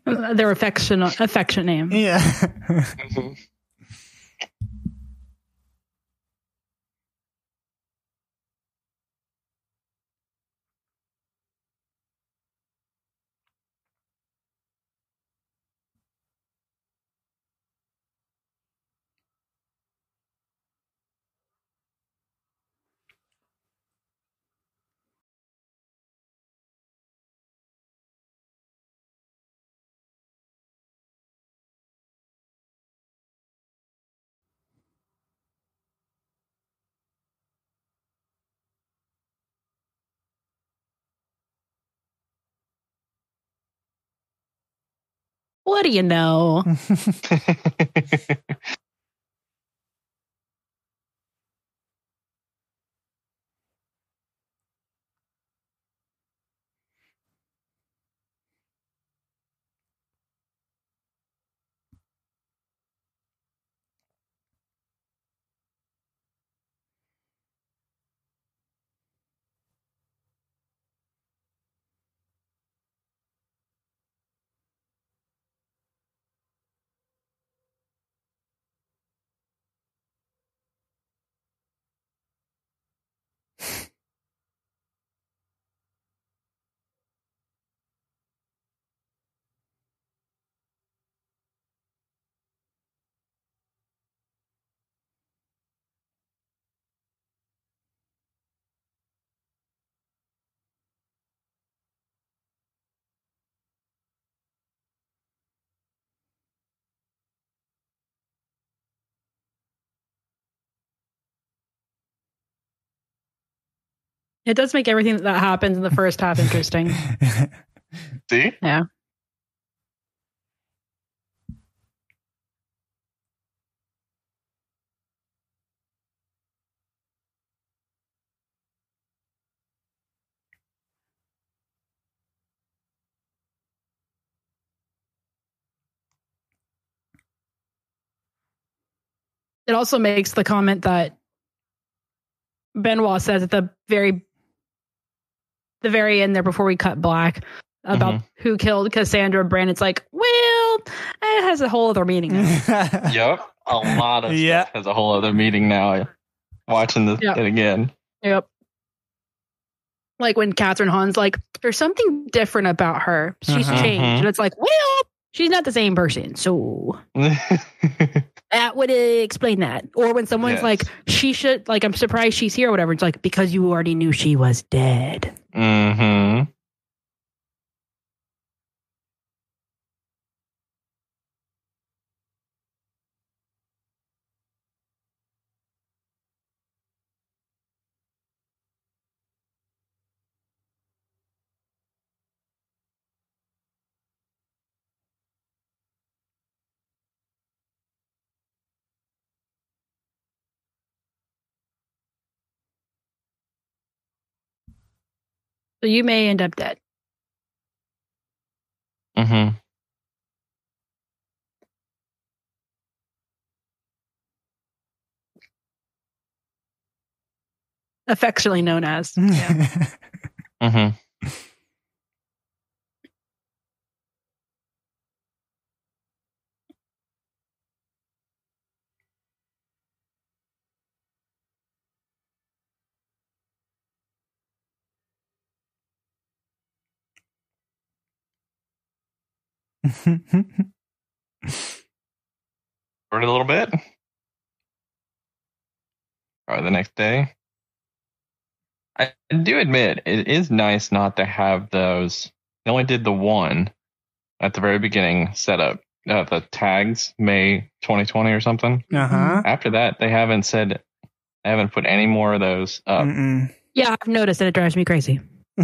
Their affectionate affectionate name. Yeah. Mhm. What do you know? It does make everything that happens in the first half interesting. See? Yeah. It also makes the comment that Benoit says at the very the very end there before we cut black about who killed Cassandra Brand. It's like, well, it has a whole other meaning. now. Yep. A lot of Yeah. stuff has a whole other meeting now. Watching this Yeah. it again. Yep. Like when Kathryn Hahn's like, there's something different about her. She's Uh-huh. changed. And it's like, well, she's not the same person. So that would explain that. Or when someone's Yes. like, she should, like, I'm surprised she's here or whatever. It's like, because you already knew she was dead. mm-hmm. So you may end up dead. Mm-hmm. Affectionately known as. Yeah. Mm-hmm. For a little bit. Or the next day. I do admit it is nice not to have those. They only did the one at the very beginning setup. Uh, the tags May 2020 or something. uh-huh. After that, they haven't said, they haven't put any more of those up. Mm-mm. yeah, I've noticed and it drives me crazy.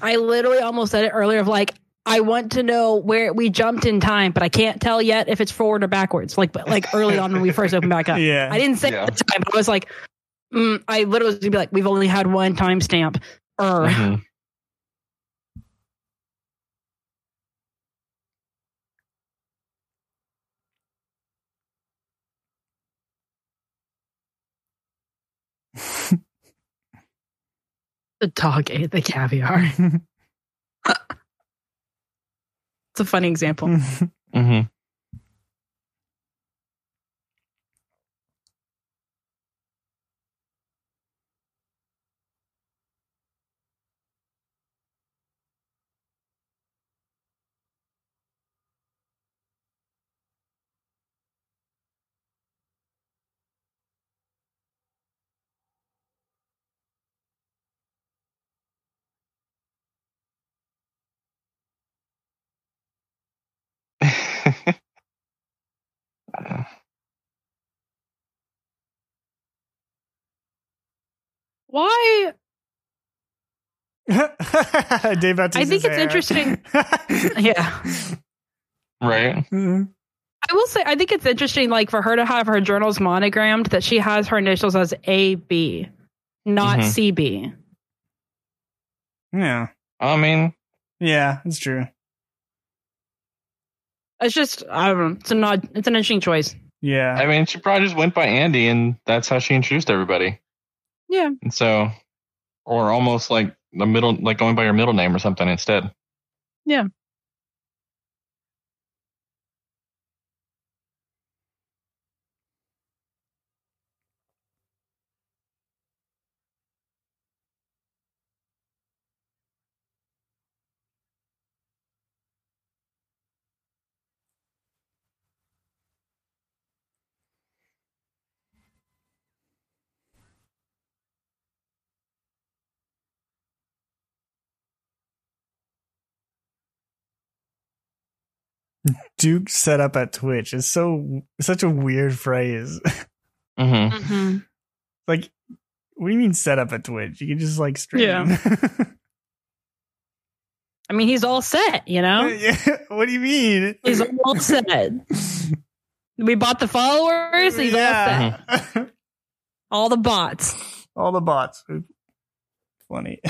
I literally almost said it earlier of like, I want to know where we jumped in time, but I can't tell yet if it's forward or backwards. Like, but like early on when we first opened back up. yeah. I didn't say Yeah. at the time, but I was like, mm, I literally was gonna be like, we've only had one timestamp. Er. Mhm. The dog ate the caviar. It's a funny example. Mhm. Why? Dave Bautista's I think it's hair. interesting. Yeah. right? Mhm. I will say, I think it's interesting, like for her to have her journals monogrammed, that she has her initials as AB, not Mhm. CB. yeah. I mean, Yeah, it's true. It's just, I don't know. It's a not. It's an interesting choice. Yeah. I mean, she probably just went by Andi, and that's how she introduced everybody. Yeah. And so, or almost like the middle, like going by your middle name or something instead. Yeah. Duke set up at Twitch is so such a weird phrase. hmm Mm-hmm. like What do you mean set up a Twitch? You can just like stream. Yeah. I mean, he's all set, you know? Yeah, what do you mean? He's all set. We bought the followers. He's all set. yeah. All the bots. All the bots. Funny.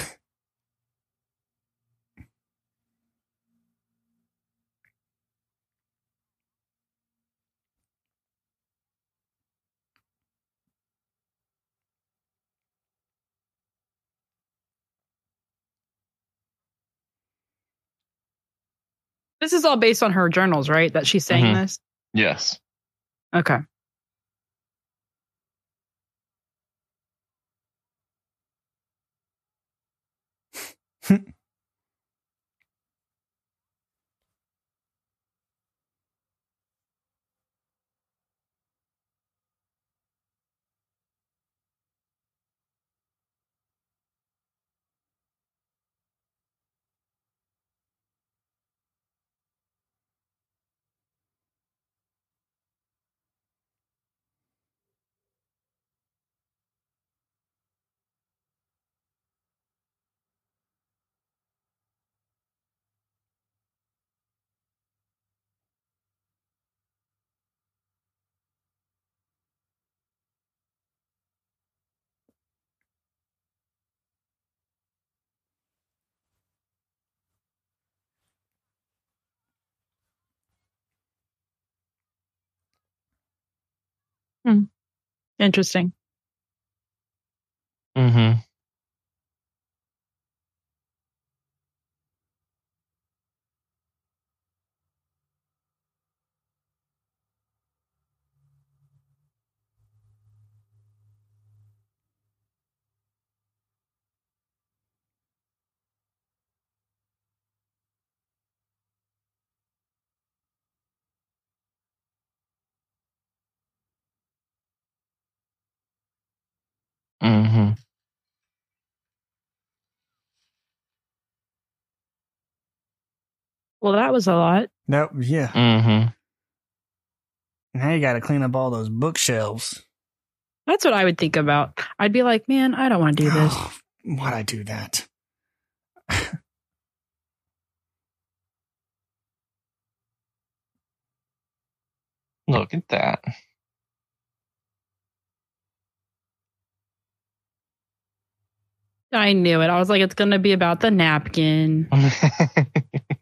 This is all based on her journals, right? That she's saying Mhm. this. Yes. Okay. Interesting. Mm-hmm. Mm-hmm. Well, that was a lot. Nope. Yeah. Mm-hmm. Now you got to clean up all those bookshelves. That's what I would think about. I'd be like, man, I don't want to do this. Why'd I do that? Look at that. I knew it. I was like, it's going to be about the napkin.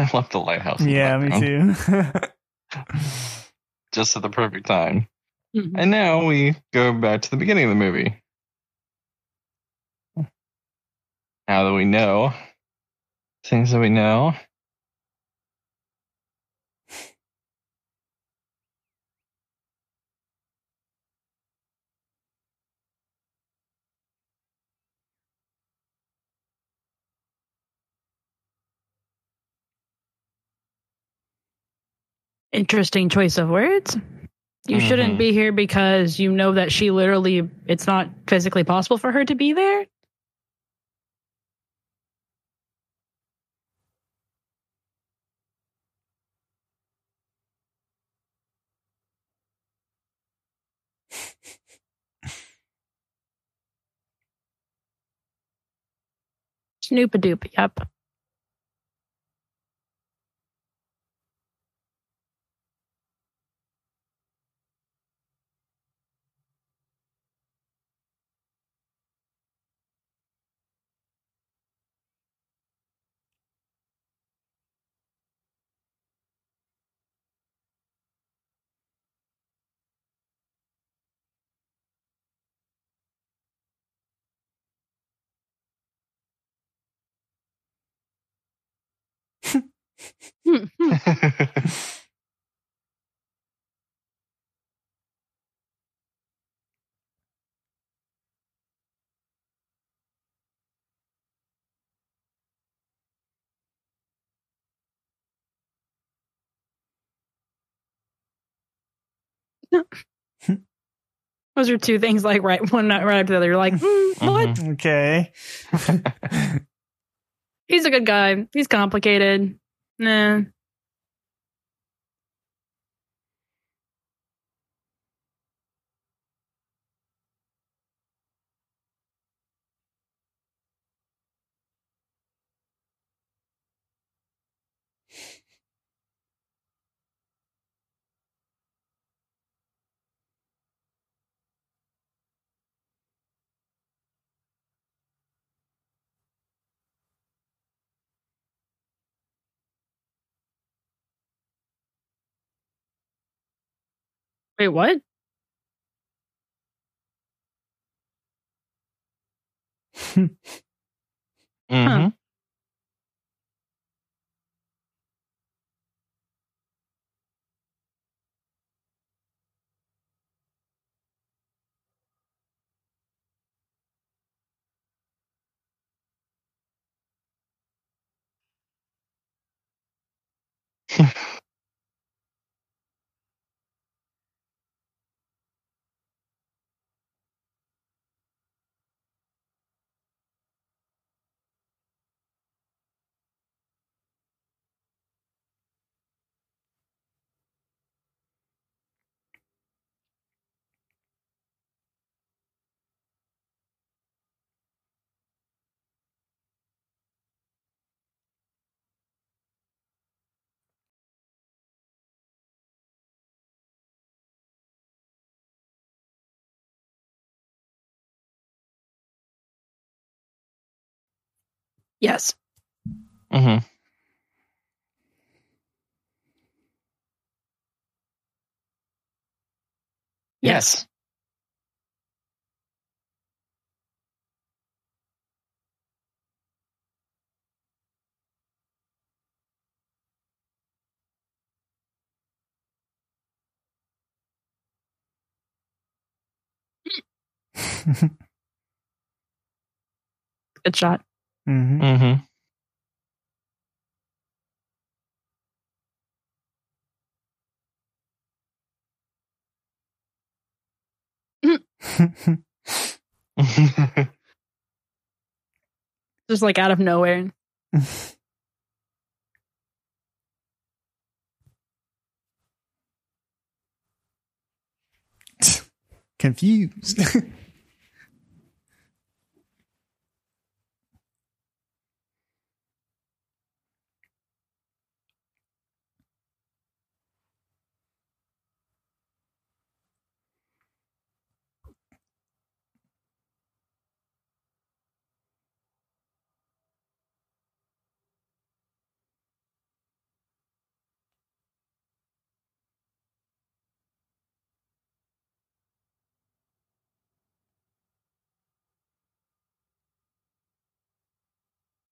I love the lighthouse. in the yeah, me too. Just at the perfect time. Mhm. And now we go back to the beginning of the movie. Now that we know things that we know. Interesting choice of words. You shouldn't Mhm. be here because you know that she literally, it's not physically possible for her to be there. Snoop a doop. Yep. Those are two things like right one not right after the other. You're like, mm, what? Mhm. Okay. He's a good guy. He's complicated. Nah. Wait, what? Mhm. Yes. Mhm. Yes. Good shot. Hmm Mm-hmm. Just like out of nowhere. Confused.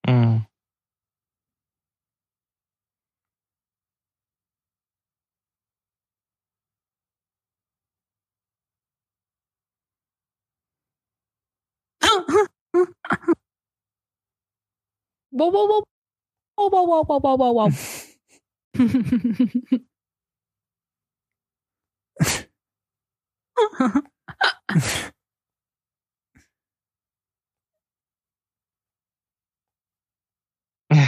Mm. Whoa, whoa, whoa. Whoa, whoa, whoa, whoa, whoa, whoa, whoa.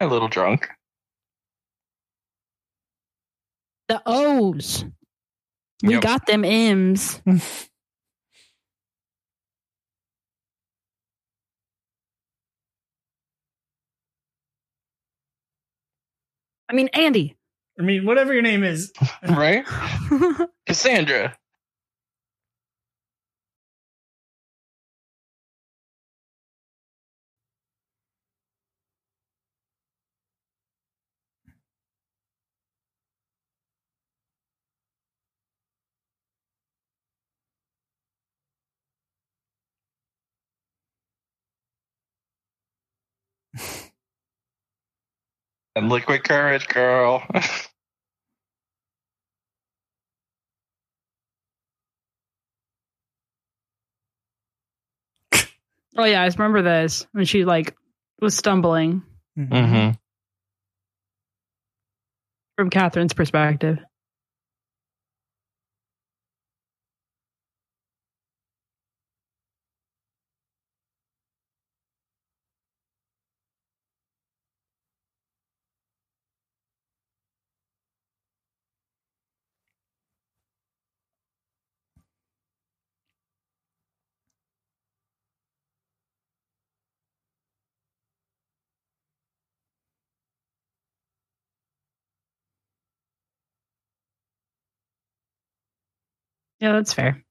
A little drunk. the O's. We Yep. got them M's. I mean, Andi. I mean, whatever your name is. Right? Cassandra. On, liquid courage, girl. Oh yeah, I remember this when she like was stumbling hmm from Kathryn's perspective. Yeah, that's fair.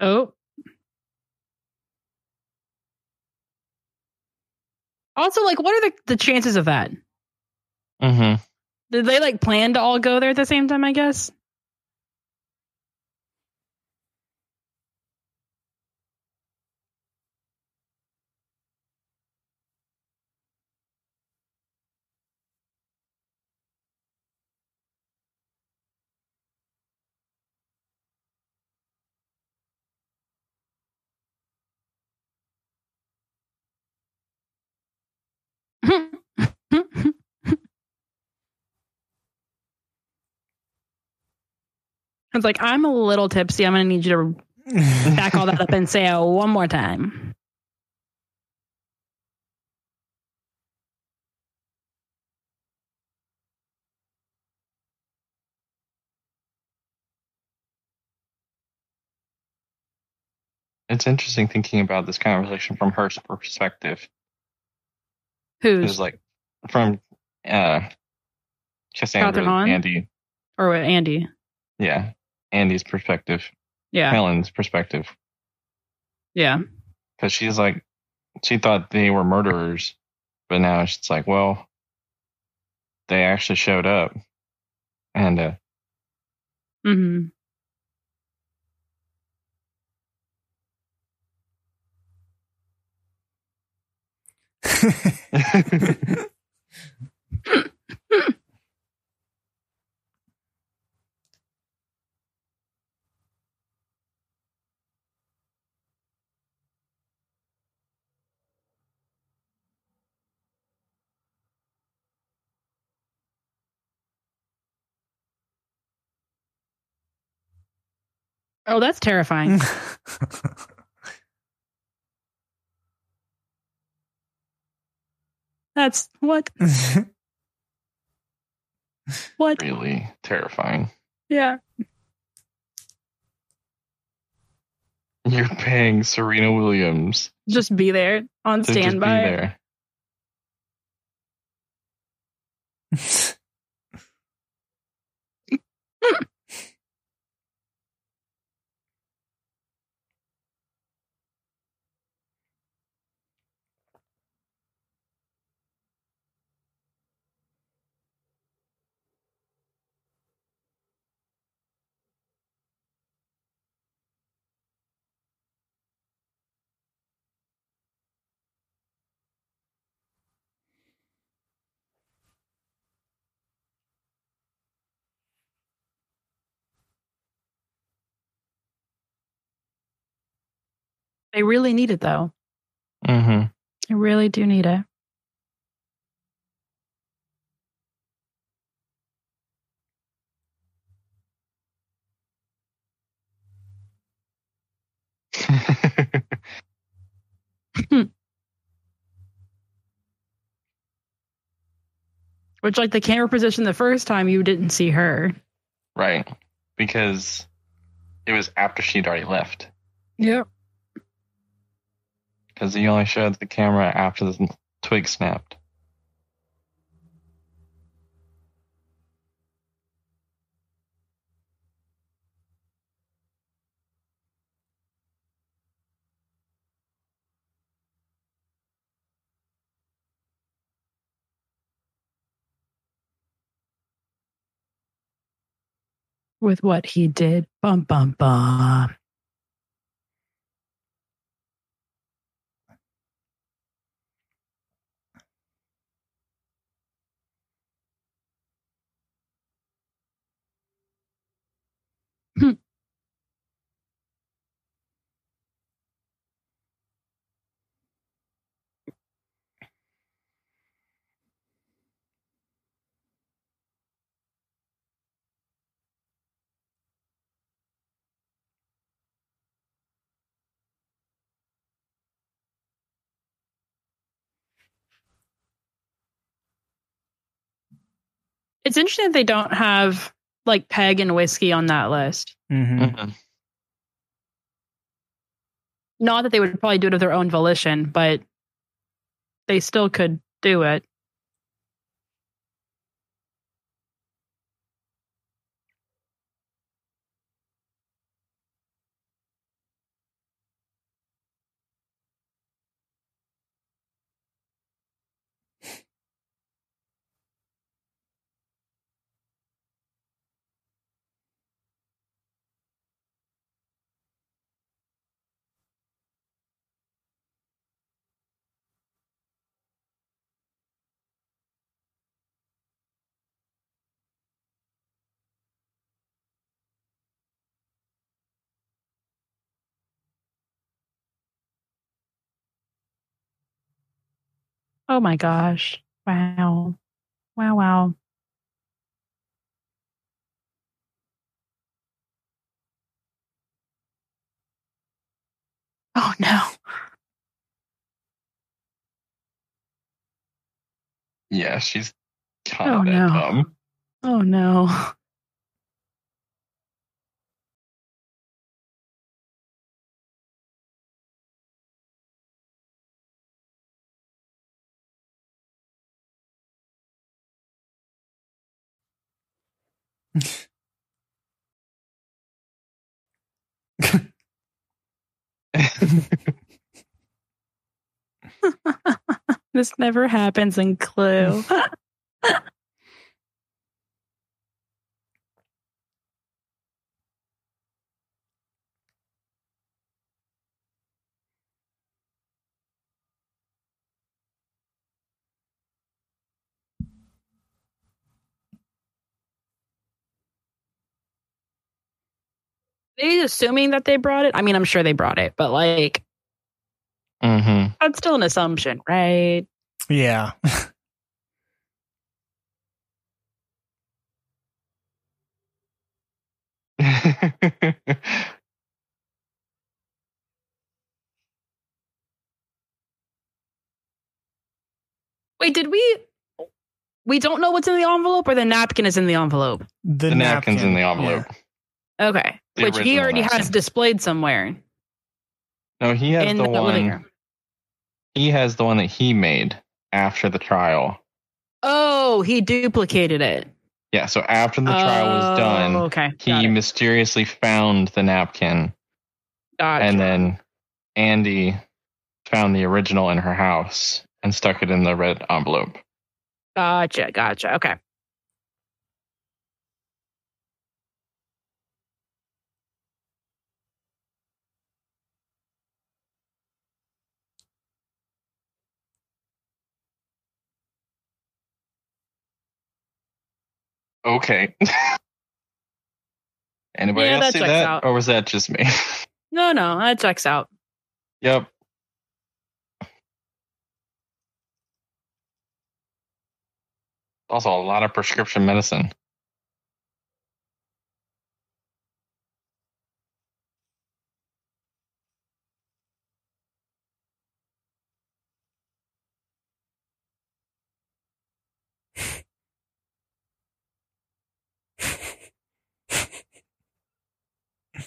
Oh. Also, like, what are the, the chances of that? hmm Did they like plan to all go there at the same time? I guess. It's like I'm a little tipsy. I'm gonna need you to back all that up and say it one more time. It's interesting thinking about this conversation from her perspective. Who's It's like from uh Cassandra, Kathryn Hahn? Andi. or what, Andi? Yeah. Andi's perspective. Yeah, Helen's perspective. yeah. Because she's like she thought they were murderers, but now it's like, well, they actually showed up. And uh hmm Oh, that's terrifying. That's what? What? really terrifying. Yeah. You're paying Serena Williams Just be there on to just be standby. there. They really need it though. hmm They really do need it. Which, like the camera position the first time, you didn't see her. right. Because it was after she'd already left. Yep because he only showed the camera after the twig snapped. With what he did, bum bum bum. It's interesting that they don't have like peg and whiskey on that list. hmm Mhm. Not that they would probably do it of their own volition, but they still could do it. Oh my gosh. Wow. Wow, wow. Oh no. Yeah, she's kind Oh, of no. dumb. Oh no. This never happens in Clue. they assuming that they brought it? I mean, I'm sure they brought it, but like hmm that's still an assumption, right? Yeah. Wait, did we we don't know what's in the envelope or the napkin is in the envelope? The, the napkin's in the napkin, envelope. Okay. The Which he already has napkin. displayed somewhere No, he has in the, the, one. room. He has the one that he made after the trial. Oh, he duplicated it. Yeah, so after the trial was Oh, done, Okay. he it. mysteriously found the napkin, Gotcha. and then Andi found the original in her house and stuck it in the red envelope. Gotcha. Gotcha. Okay. Okay. Anybody Yeah, else that see that, out. or was that just me? No, no, that checks out. yep. Also, a lot of prescription medicine.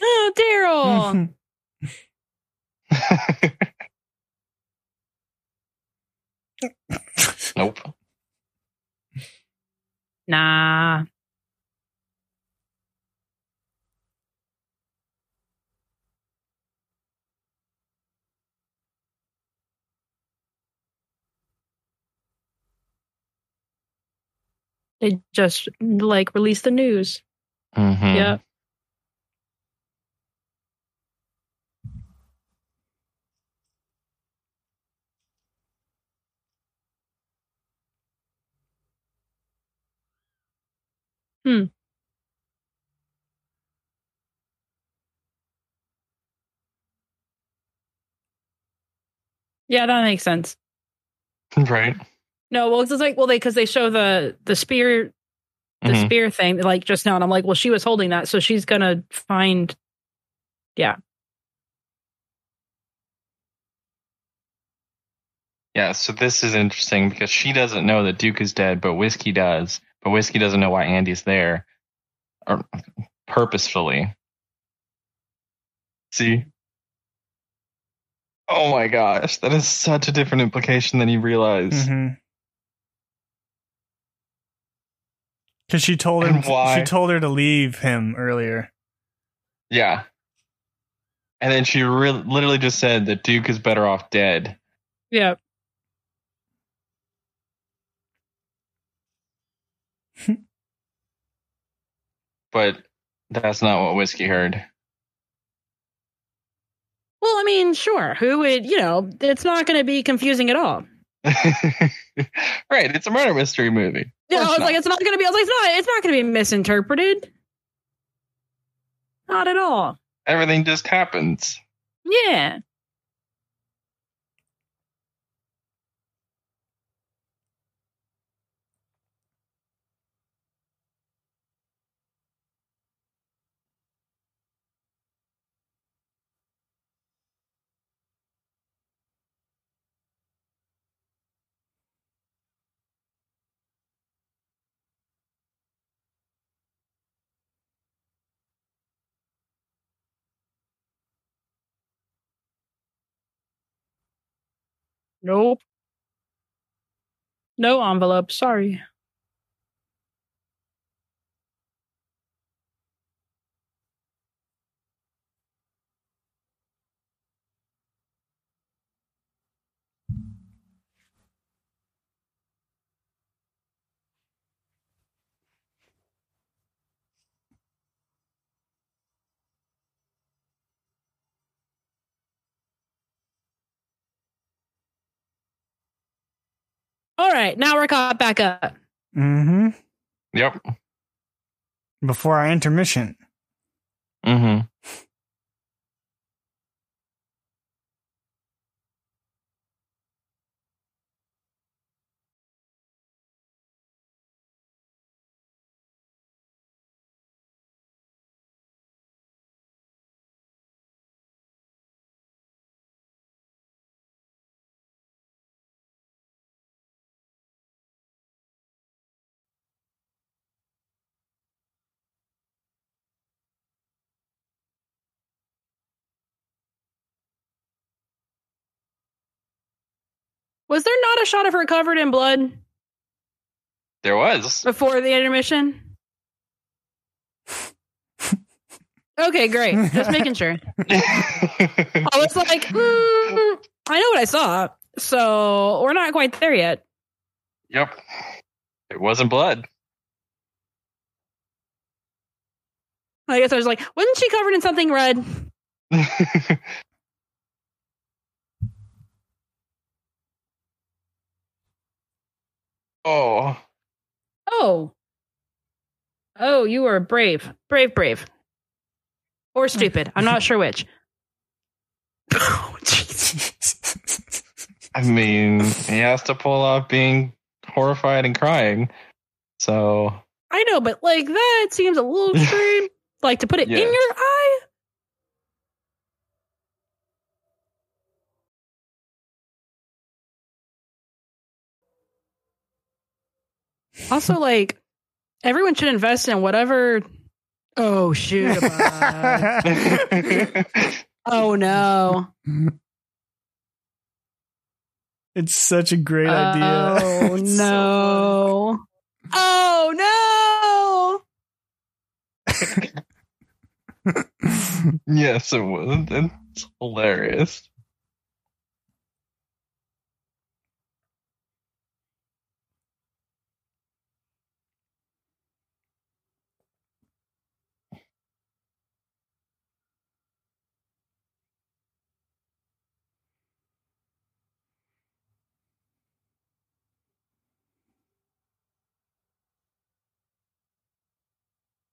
Oh, Derol. nope. Nah. They just like released the news. Mhm. Yeah. Hmm. Yeah, that makes sense. Right. No, well, it's like well, they because they show the the spear the Mhm. spear thing like just now, and I'm like, well, she was holding that, so she's gonna find. Yeah. Yeah, so this is interesting because she doesn't know that Duke is dead, but Whiskey does. But Whiskey doesn't know why Andi's there, or purposefully. See? Oh my gosh, that is such a different implication than you realize. Mm-hmm. Because she told him why? she told her to leave him earlier. Yeah. And then she re- literally just said that Duke is better off dead. Yeah. But that's not what Whiskey heard. Well, I mean, sure. Who would you know? It's not going to be confusing at all. right, it's a murder mystery movie. Yeah, I was not. like, it's not going to be. I was like, it's not. It's not going to be misinterpreted. Not at all. Everything just happens. Yeah. Nope. No envelope. Sorry. All right. Now we're caught back up. Mm-hmm. Yep. Before our intermission. Mm-hmm. Was there not a shot of her covered in blood There was. before the intermission? Okay, great. Just making sure. I was like, mm, I know what I saw. So we're not quite there yet. yep. It wasn't blood. I guess I was like, wasn't she covered in something red? oh. Oh. Oh, you were brave. Brave, brave. Or hmm. stupid. I'm not sure which. Oh, jeez. I mean, he has to pull off being horrified and crying. So I know, but like that seems a little extreme. like to put it Yeah. in your eye? Also, like, everyone should invest in whatever. Oh, shoot. uh, oh, no. it's such a great idea. Oh, It's so no. Oh, no. yes, it was. It's hilarious.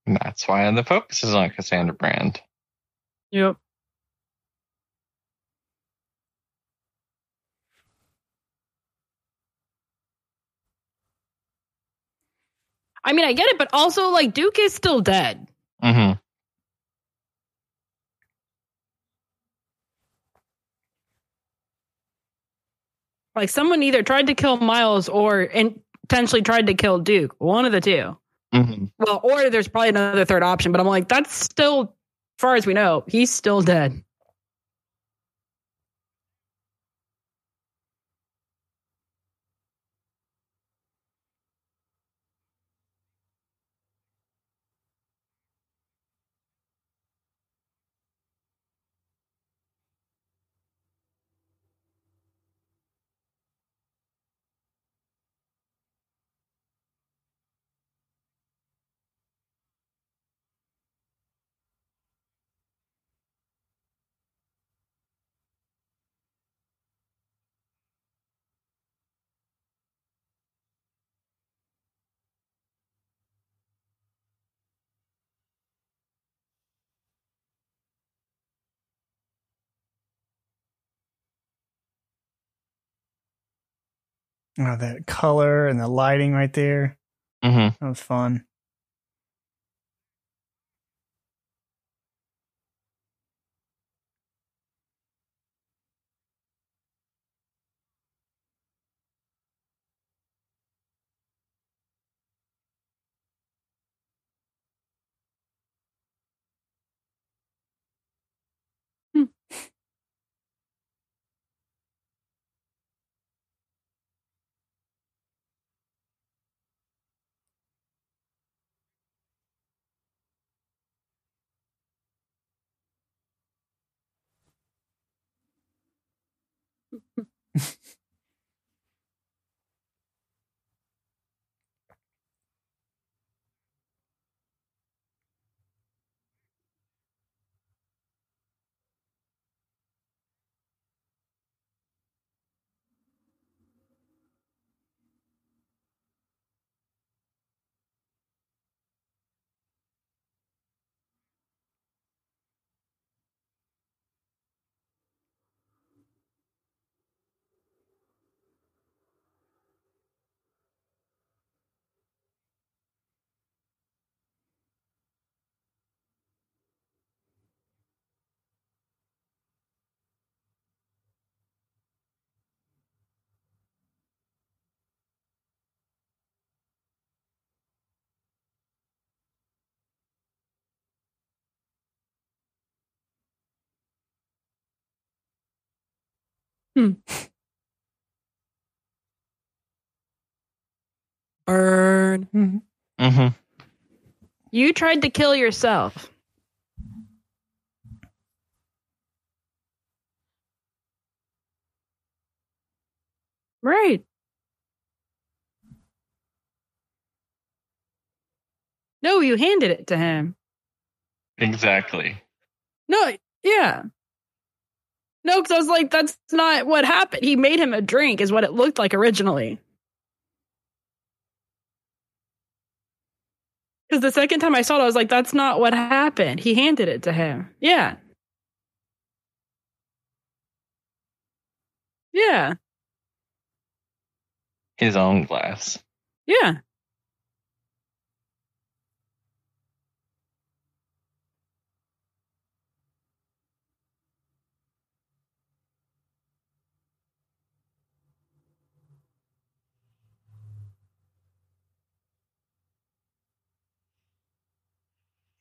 And that's why the focus is on Cassandra Brand. Yep. I mean, I get it, but also like Duke is still dead. hmm Like someone either tried to kill Miles or intentionally tried to kill Duke. One of the two. Hmm Well, or there's probably another third option, but I'm like, that's still, as far as we know, he's still dead. Oh, that color and the lighting right there. hmm That was fun. Burn. hmm You tried to kill yourself. Right. No, you handed it to him. Exactly. No, yeah. No, because I was like, that's not what happened. He made him a drink, is what it looked like originally. Because the second time I saw it, I was like, that's not what happened. He handed it to him. Yeah. Yeah. His own glass. Yeah.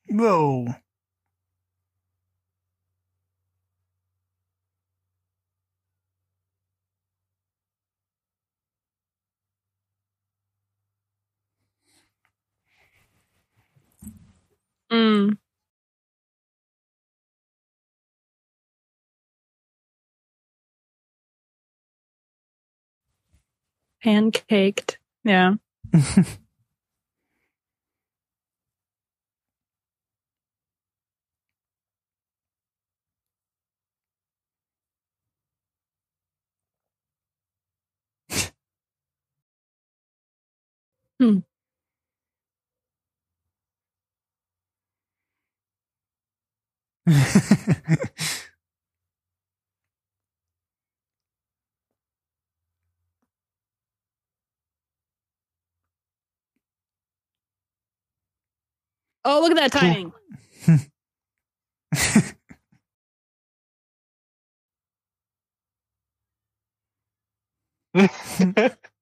Whoa. Mm. Pancaked. Yeah. Hmm. Oh, look at that timing.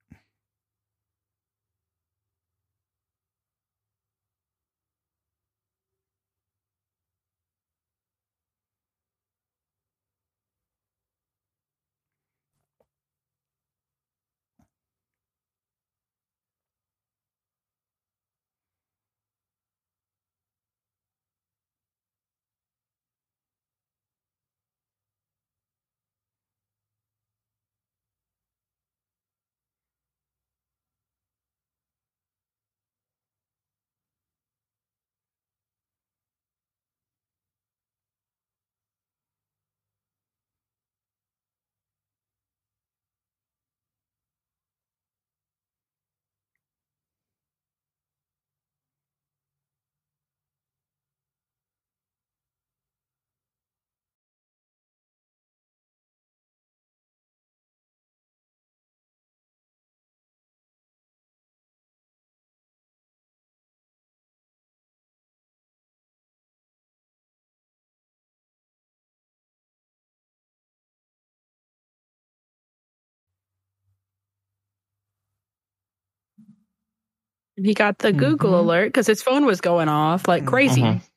he got the Google Mhm. alert because his phone was going off like crazy. Mhm.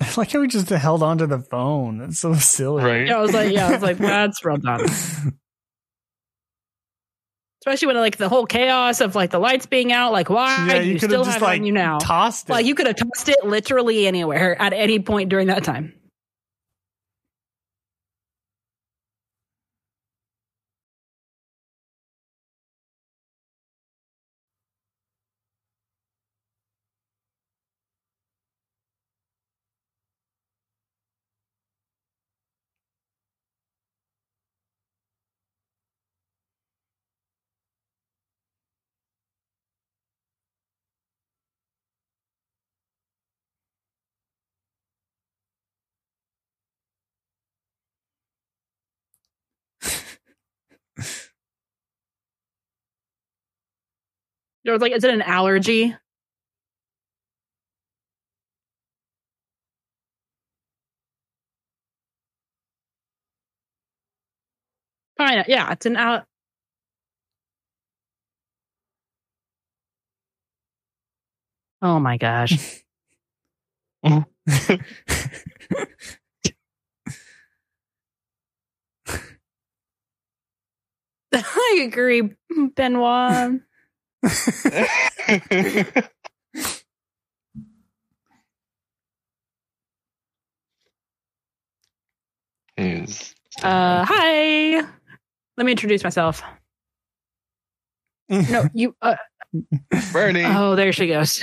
I like how we just held onto the phone. That's so silly. Right. Yeah, I was like, yeah, I was like, that's well done. Especially when like the whole chaos of like the lights being out, like why Yeah, you, you still have have just it like on you now? tossed it. Like you could have tossed it literally anywhere at any point during that time. There was like, is it an allergy? Fine. Yeah, it's an al- Oh my gosh. Mm-hmm. I agree, Benoit. Is Uh, hi. Let me introduce myself. No, you. Uh, Bernie. oh, there she goes.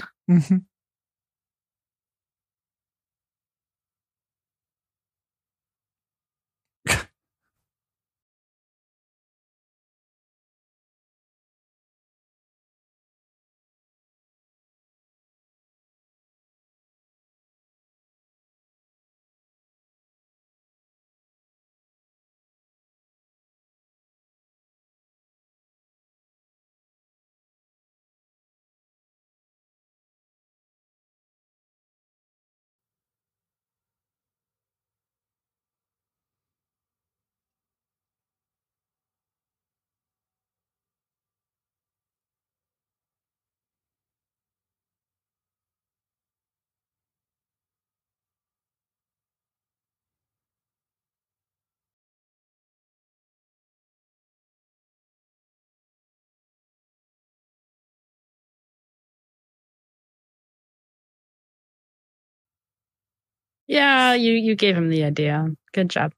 Yeah, you you gave him the idea. Good job.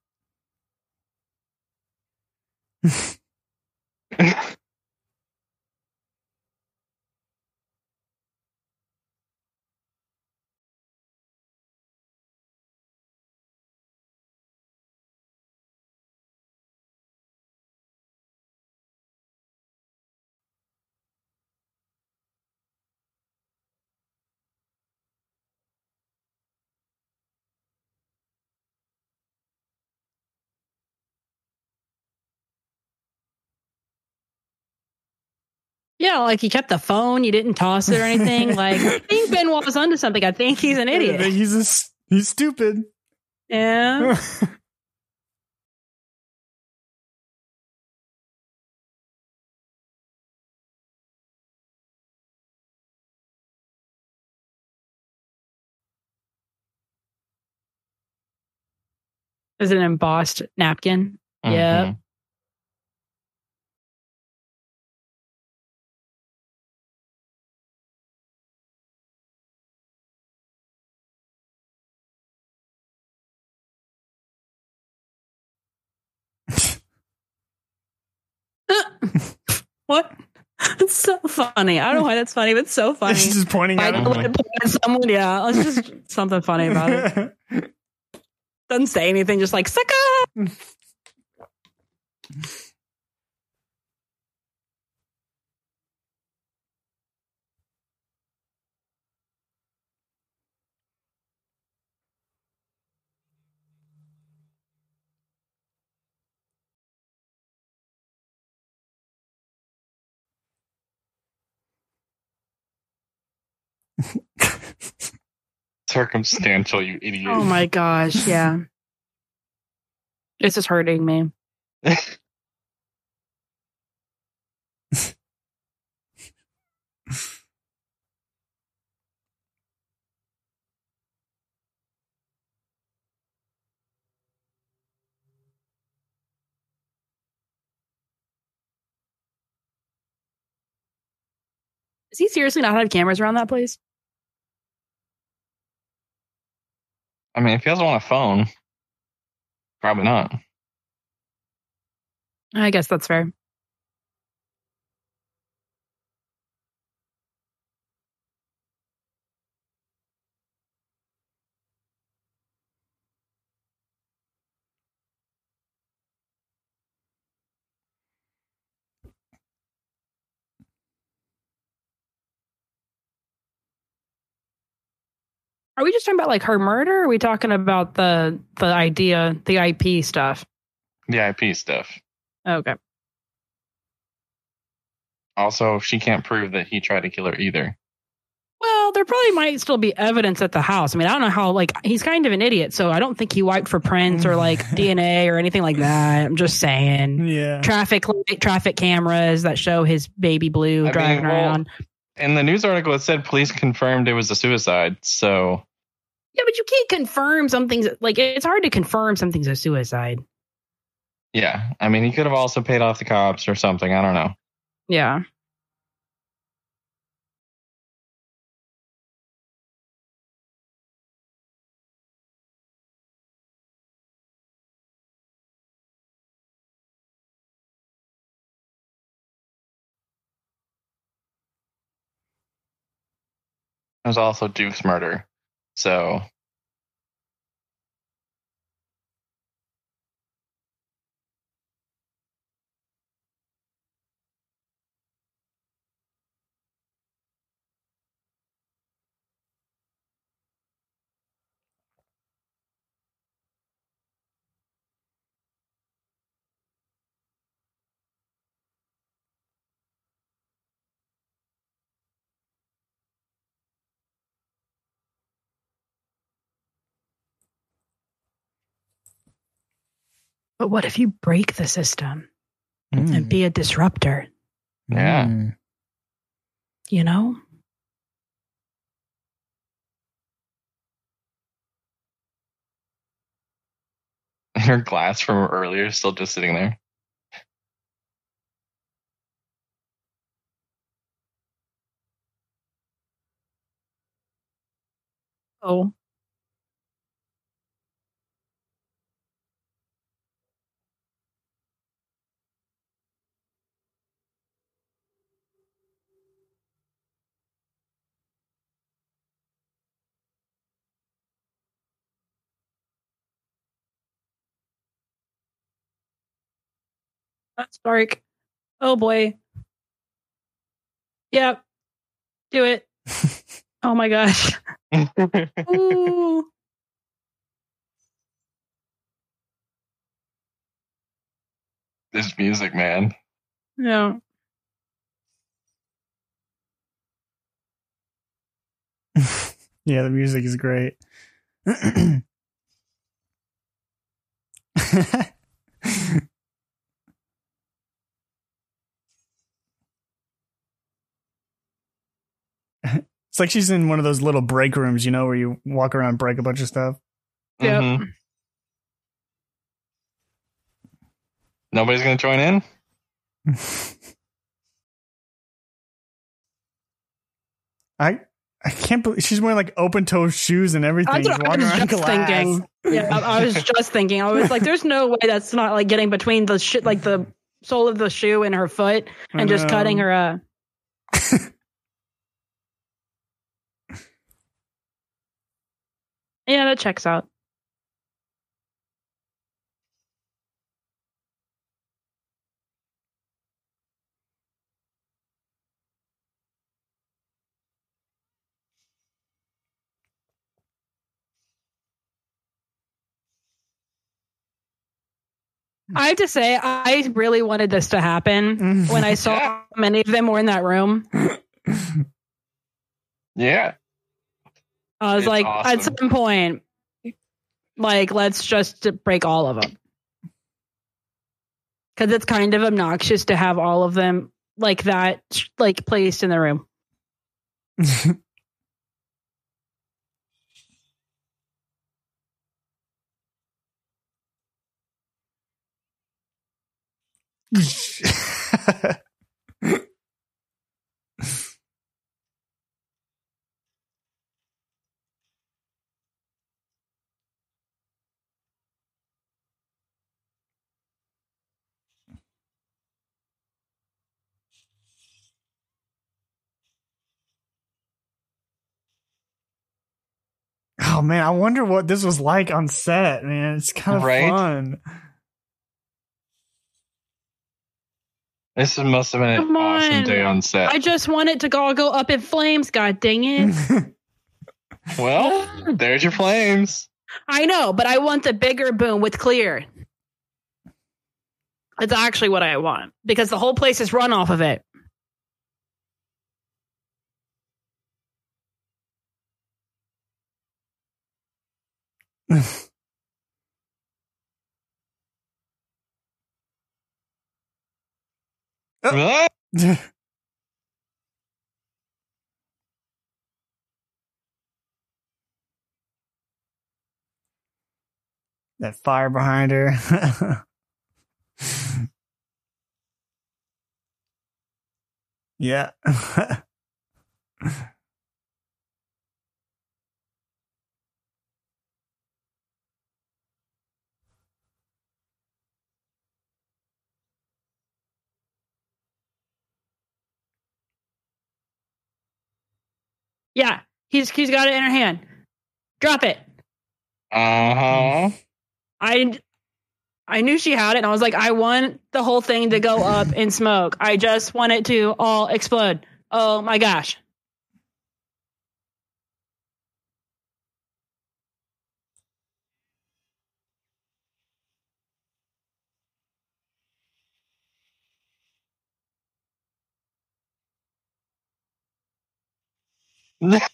Yeah, like you kept the phone, you didn't toss it or anything. Like I think Ben was onto something. I think he's an I think idiot. He's a s he's stupid. Yeah. Is it an embossed napkin? Yeah. Mm-hmm. what? It's so funny. I don't know why that's funny, but it's so funny. He's just pointing I at know him. to point at someone. Yeah, it's just something funny about it. Doesn't say anything, just like sucker. Circumstantial, you idiot. Oh my gosh, yeah. This is hurting me. Does he seriously not have cameras around that place? I mean, if he doesn't want a phone, probably not. I guess that's fair. We just talking about like her murder? Or are we talking about the the idea, the IP stuff? The IP stuff. Okay. Also, she can't prove that he tried to kill her either. Well, there probably might still be evidence at the house. I mean, I don't know how. Like, he's kind of an idiot, so I don't think he wiped for prints or like DNA or anything like that. I'm just saying. yeah. Traffic light, traffic cameras that show his baby blue I driving mean, well- around. In the news article, it said police confirmed it was a suicide. So, Yeah, but you can't confirm something's like it's hard to confirm something's a suicide. yeah. I mean, he could have also paid off the cops or something. I don't know. Yeah. It was also Duke's murder. So, But what if you break the system Mm. and be a disruptor? Yeah. Mm. You know? her glass from earlier still just sitting there. Oh. That's dark. Oh boy. Yep. Do it. oh my gosh. This music, man. Yeah. yeah, the music is great. it's like she's in one of those little break rooms, you know, where you walk around and break a bunch of stuff. Yep. Mhm. Nobody's gonna join in. I I can't believe she's wearing like open toe shoes and everything. That's what I was just glass. thinking. Yeah, I, I was just thinking. I was like, "There's no way that's not like getting between the shit, like the sole of the shoe and her foot, and just cutting her. Uh... yeah, that checks out. I have to say, I really wanted this to happen when I saw how many of them were in that room. Yeah. I was It's like, awesome. at some point, like, let's just break all of them. Because it's kind of obnoxious to have all of them like that, like placed in the room. oh man, I wonder what this was like on set, man. It's kind of Right? fun. This must have been an Come awesome on. day on set. I just want it to all go up in flames. God dang it! well, there's your flames. I know, but I want the bigger boom with Klear. That's actually what I want because the whole place is run off of it. Oh. That fire behind her. yeah. Yeah, he's he's got it in her hand. Drop it. Uh huh. I I knew she had it, and I was like, I want the whole thing to go up in smoke. I just want it to all explode. Oh my gosh.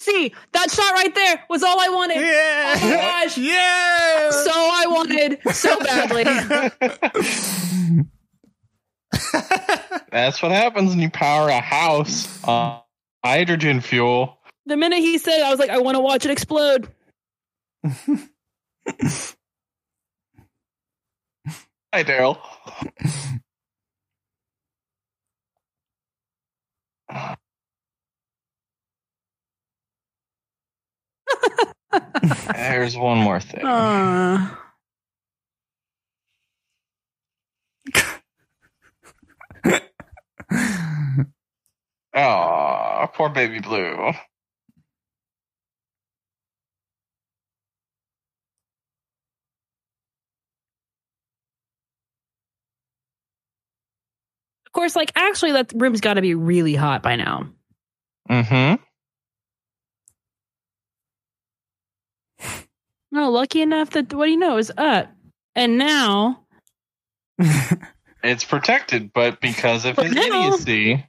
See, that shot right there was all I wanted. yeah. Oh my gosh. Yeah. So I wanted so badly. That's what happens when you power a house on hydrogen fuel. The minute he said, it, I was like, I want to watch it explode. Hi, Derol. There's one more thing. Uh, Oh, poor baby blue. of course, like actually, that room's got to be really hot by now. Mm-hmm. No, lucky enough that what do you know is up, and now It's protected, but because of But his now- idiocy,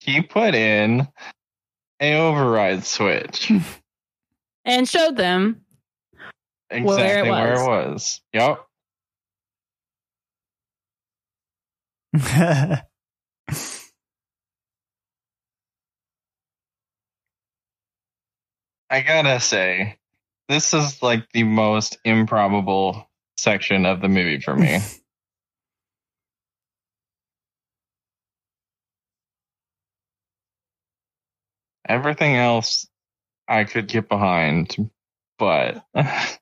he put in a override switch. and showed them exactly Where it was. where it was. Yep. I gotta say, this is like the most improbable section of the movie for me. Everything else I could get behind, but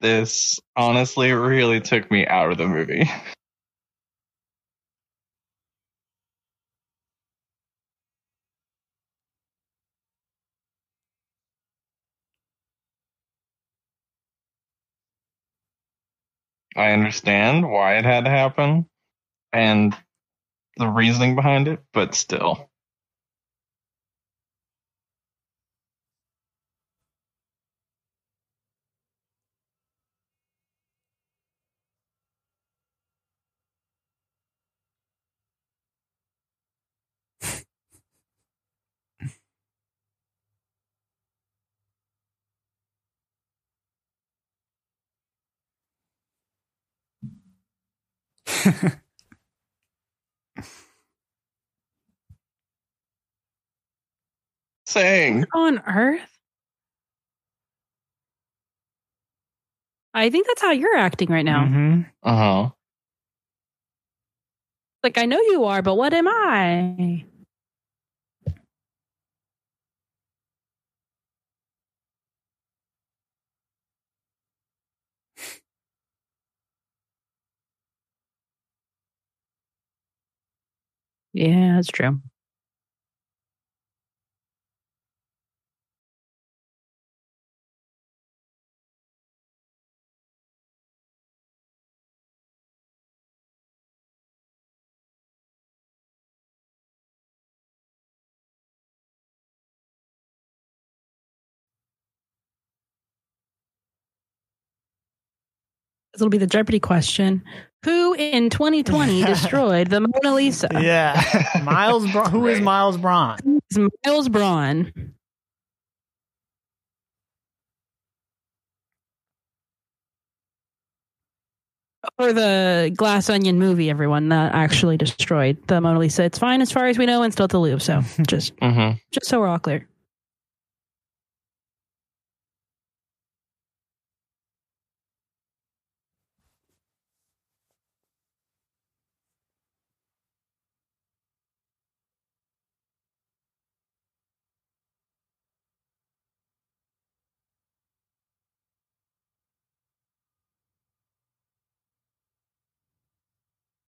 this honestly really took me out of the movie. I understand why it had to happen and the reasoning behind it, but still. Saying. on Earth. I think that's how you're acting right now. hmm Uh huh. Like I know you are, but what am I? Yeah, that's true. This will be the Jeopardy question. Who in 2020 destroyed the Mona Lisa? Yeah. Miles Bron. Who is Miles Bron? It's Miles Bron. Or the Glass Onion movie, everyone that actually destroyed the Mona Lisa. It's fine as far as we know, and still at the Louvre. So just, Mm-hmm. just so we're all clear.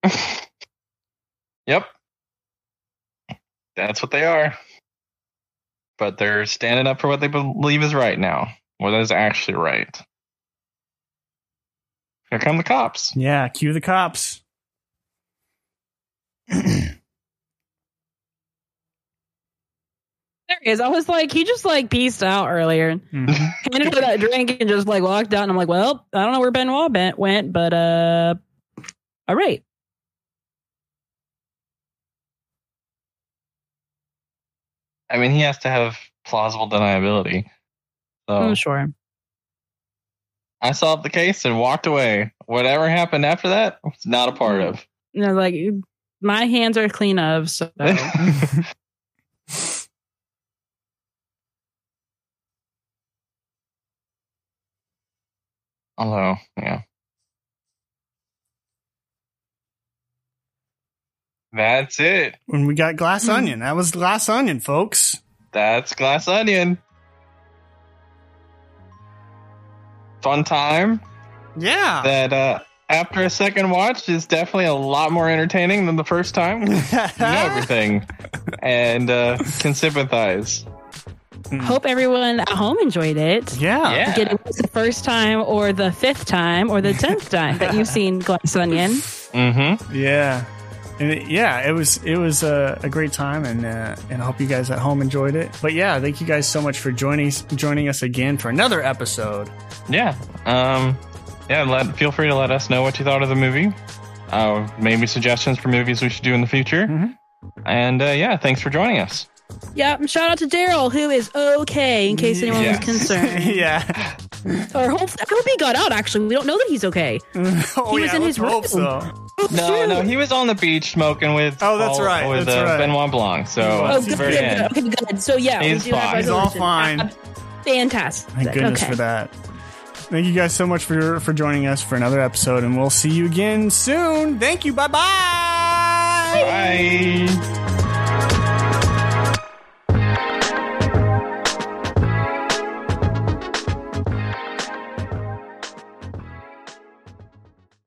Yep. That's what they are. But they're standing up for what they believe is right now. What is actually right. Here come the cops. Yeah. Cue the cops. There he is. I was like, he just like pieced out earlier, Mhm. handed her that drink, and just like walked out. And I'm like, well, I don't know where Benoit bent, went, but uh, all right. I mean, he has to have plausible deniability. So I'm sure. I solved the case and walked away. Whatever happened after that, was not a part of. You know, like my hands are clean of. So Although, yeah. That's it. when we got Glass Onion. That was Glass Onion, folks. That's Glass Onion. Fun time Yeah. that uh, after a second watch is definitely a lot more entertaining than the first time. You know everything and uh, can sympathize. hope everyone at home enjoyed it. yeah. Yeah. Again, it was the first time, or the fifth time, or the tenth time that you've seen Glass Onion. Mm-hmm. Yeah. And it, yeah, it was it was a, a great time, and uh, and I hope you guys at home enjoyed it. But yeah, thank you guys so much for joining joining us again for another episode. Yeah. Um, yeah. Let feel free to let us know what you thought of the movie. Uh, maybe suggestions for movies we should do in the future. Mhm. And uh, yeah, thanks for joining us. Yeah, shout out to Derol, who is okay, in case anyone Yes. was concerned. yeah. or hope, I hope he got out. Actually, we don't know that he's okay. oh, He was yeah, in let's his hope room. so. No, no, he was on the beach smoking with. Oh, that's all- right, With that's uh, right. Benoit Blanc. So Oh, at the good, very good, end. Okay, good. So yeah, He's we do have fine. He's all resolution. fine. Uh, Fantastic. Thank goodness okay. for that. Thank you guys so much for for joining us for another episode, and we'll see you again soon. Thank you. Bye bye. Bye.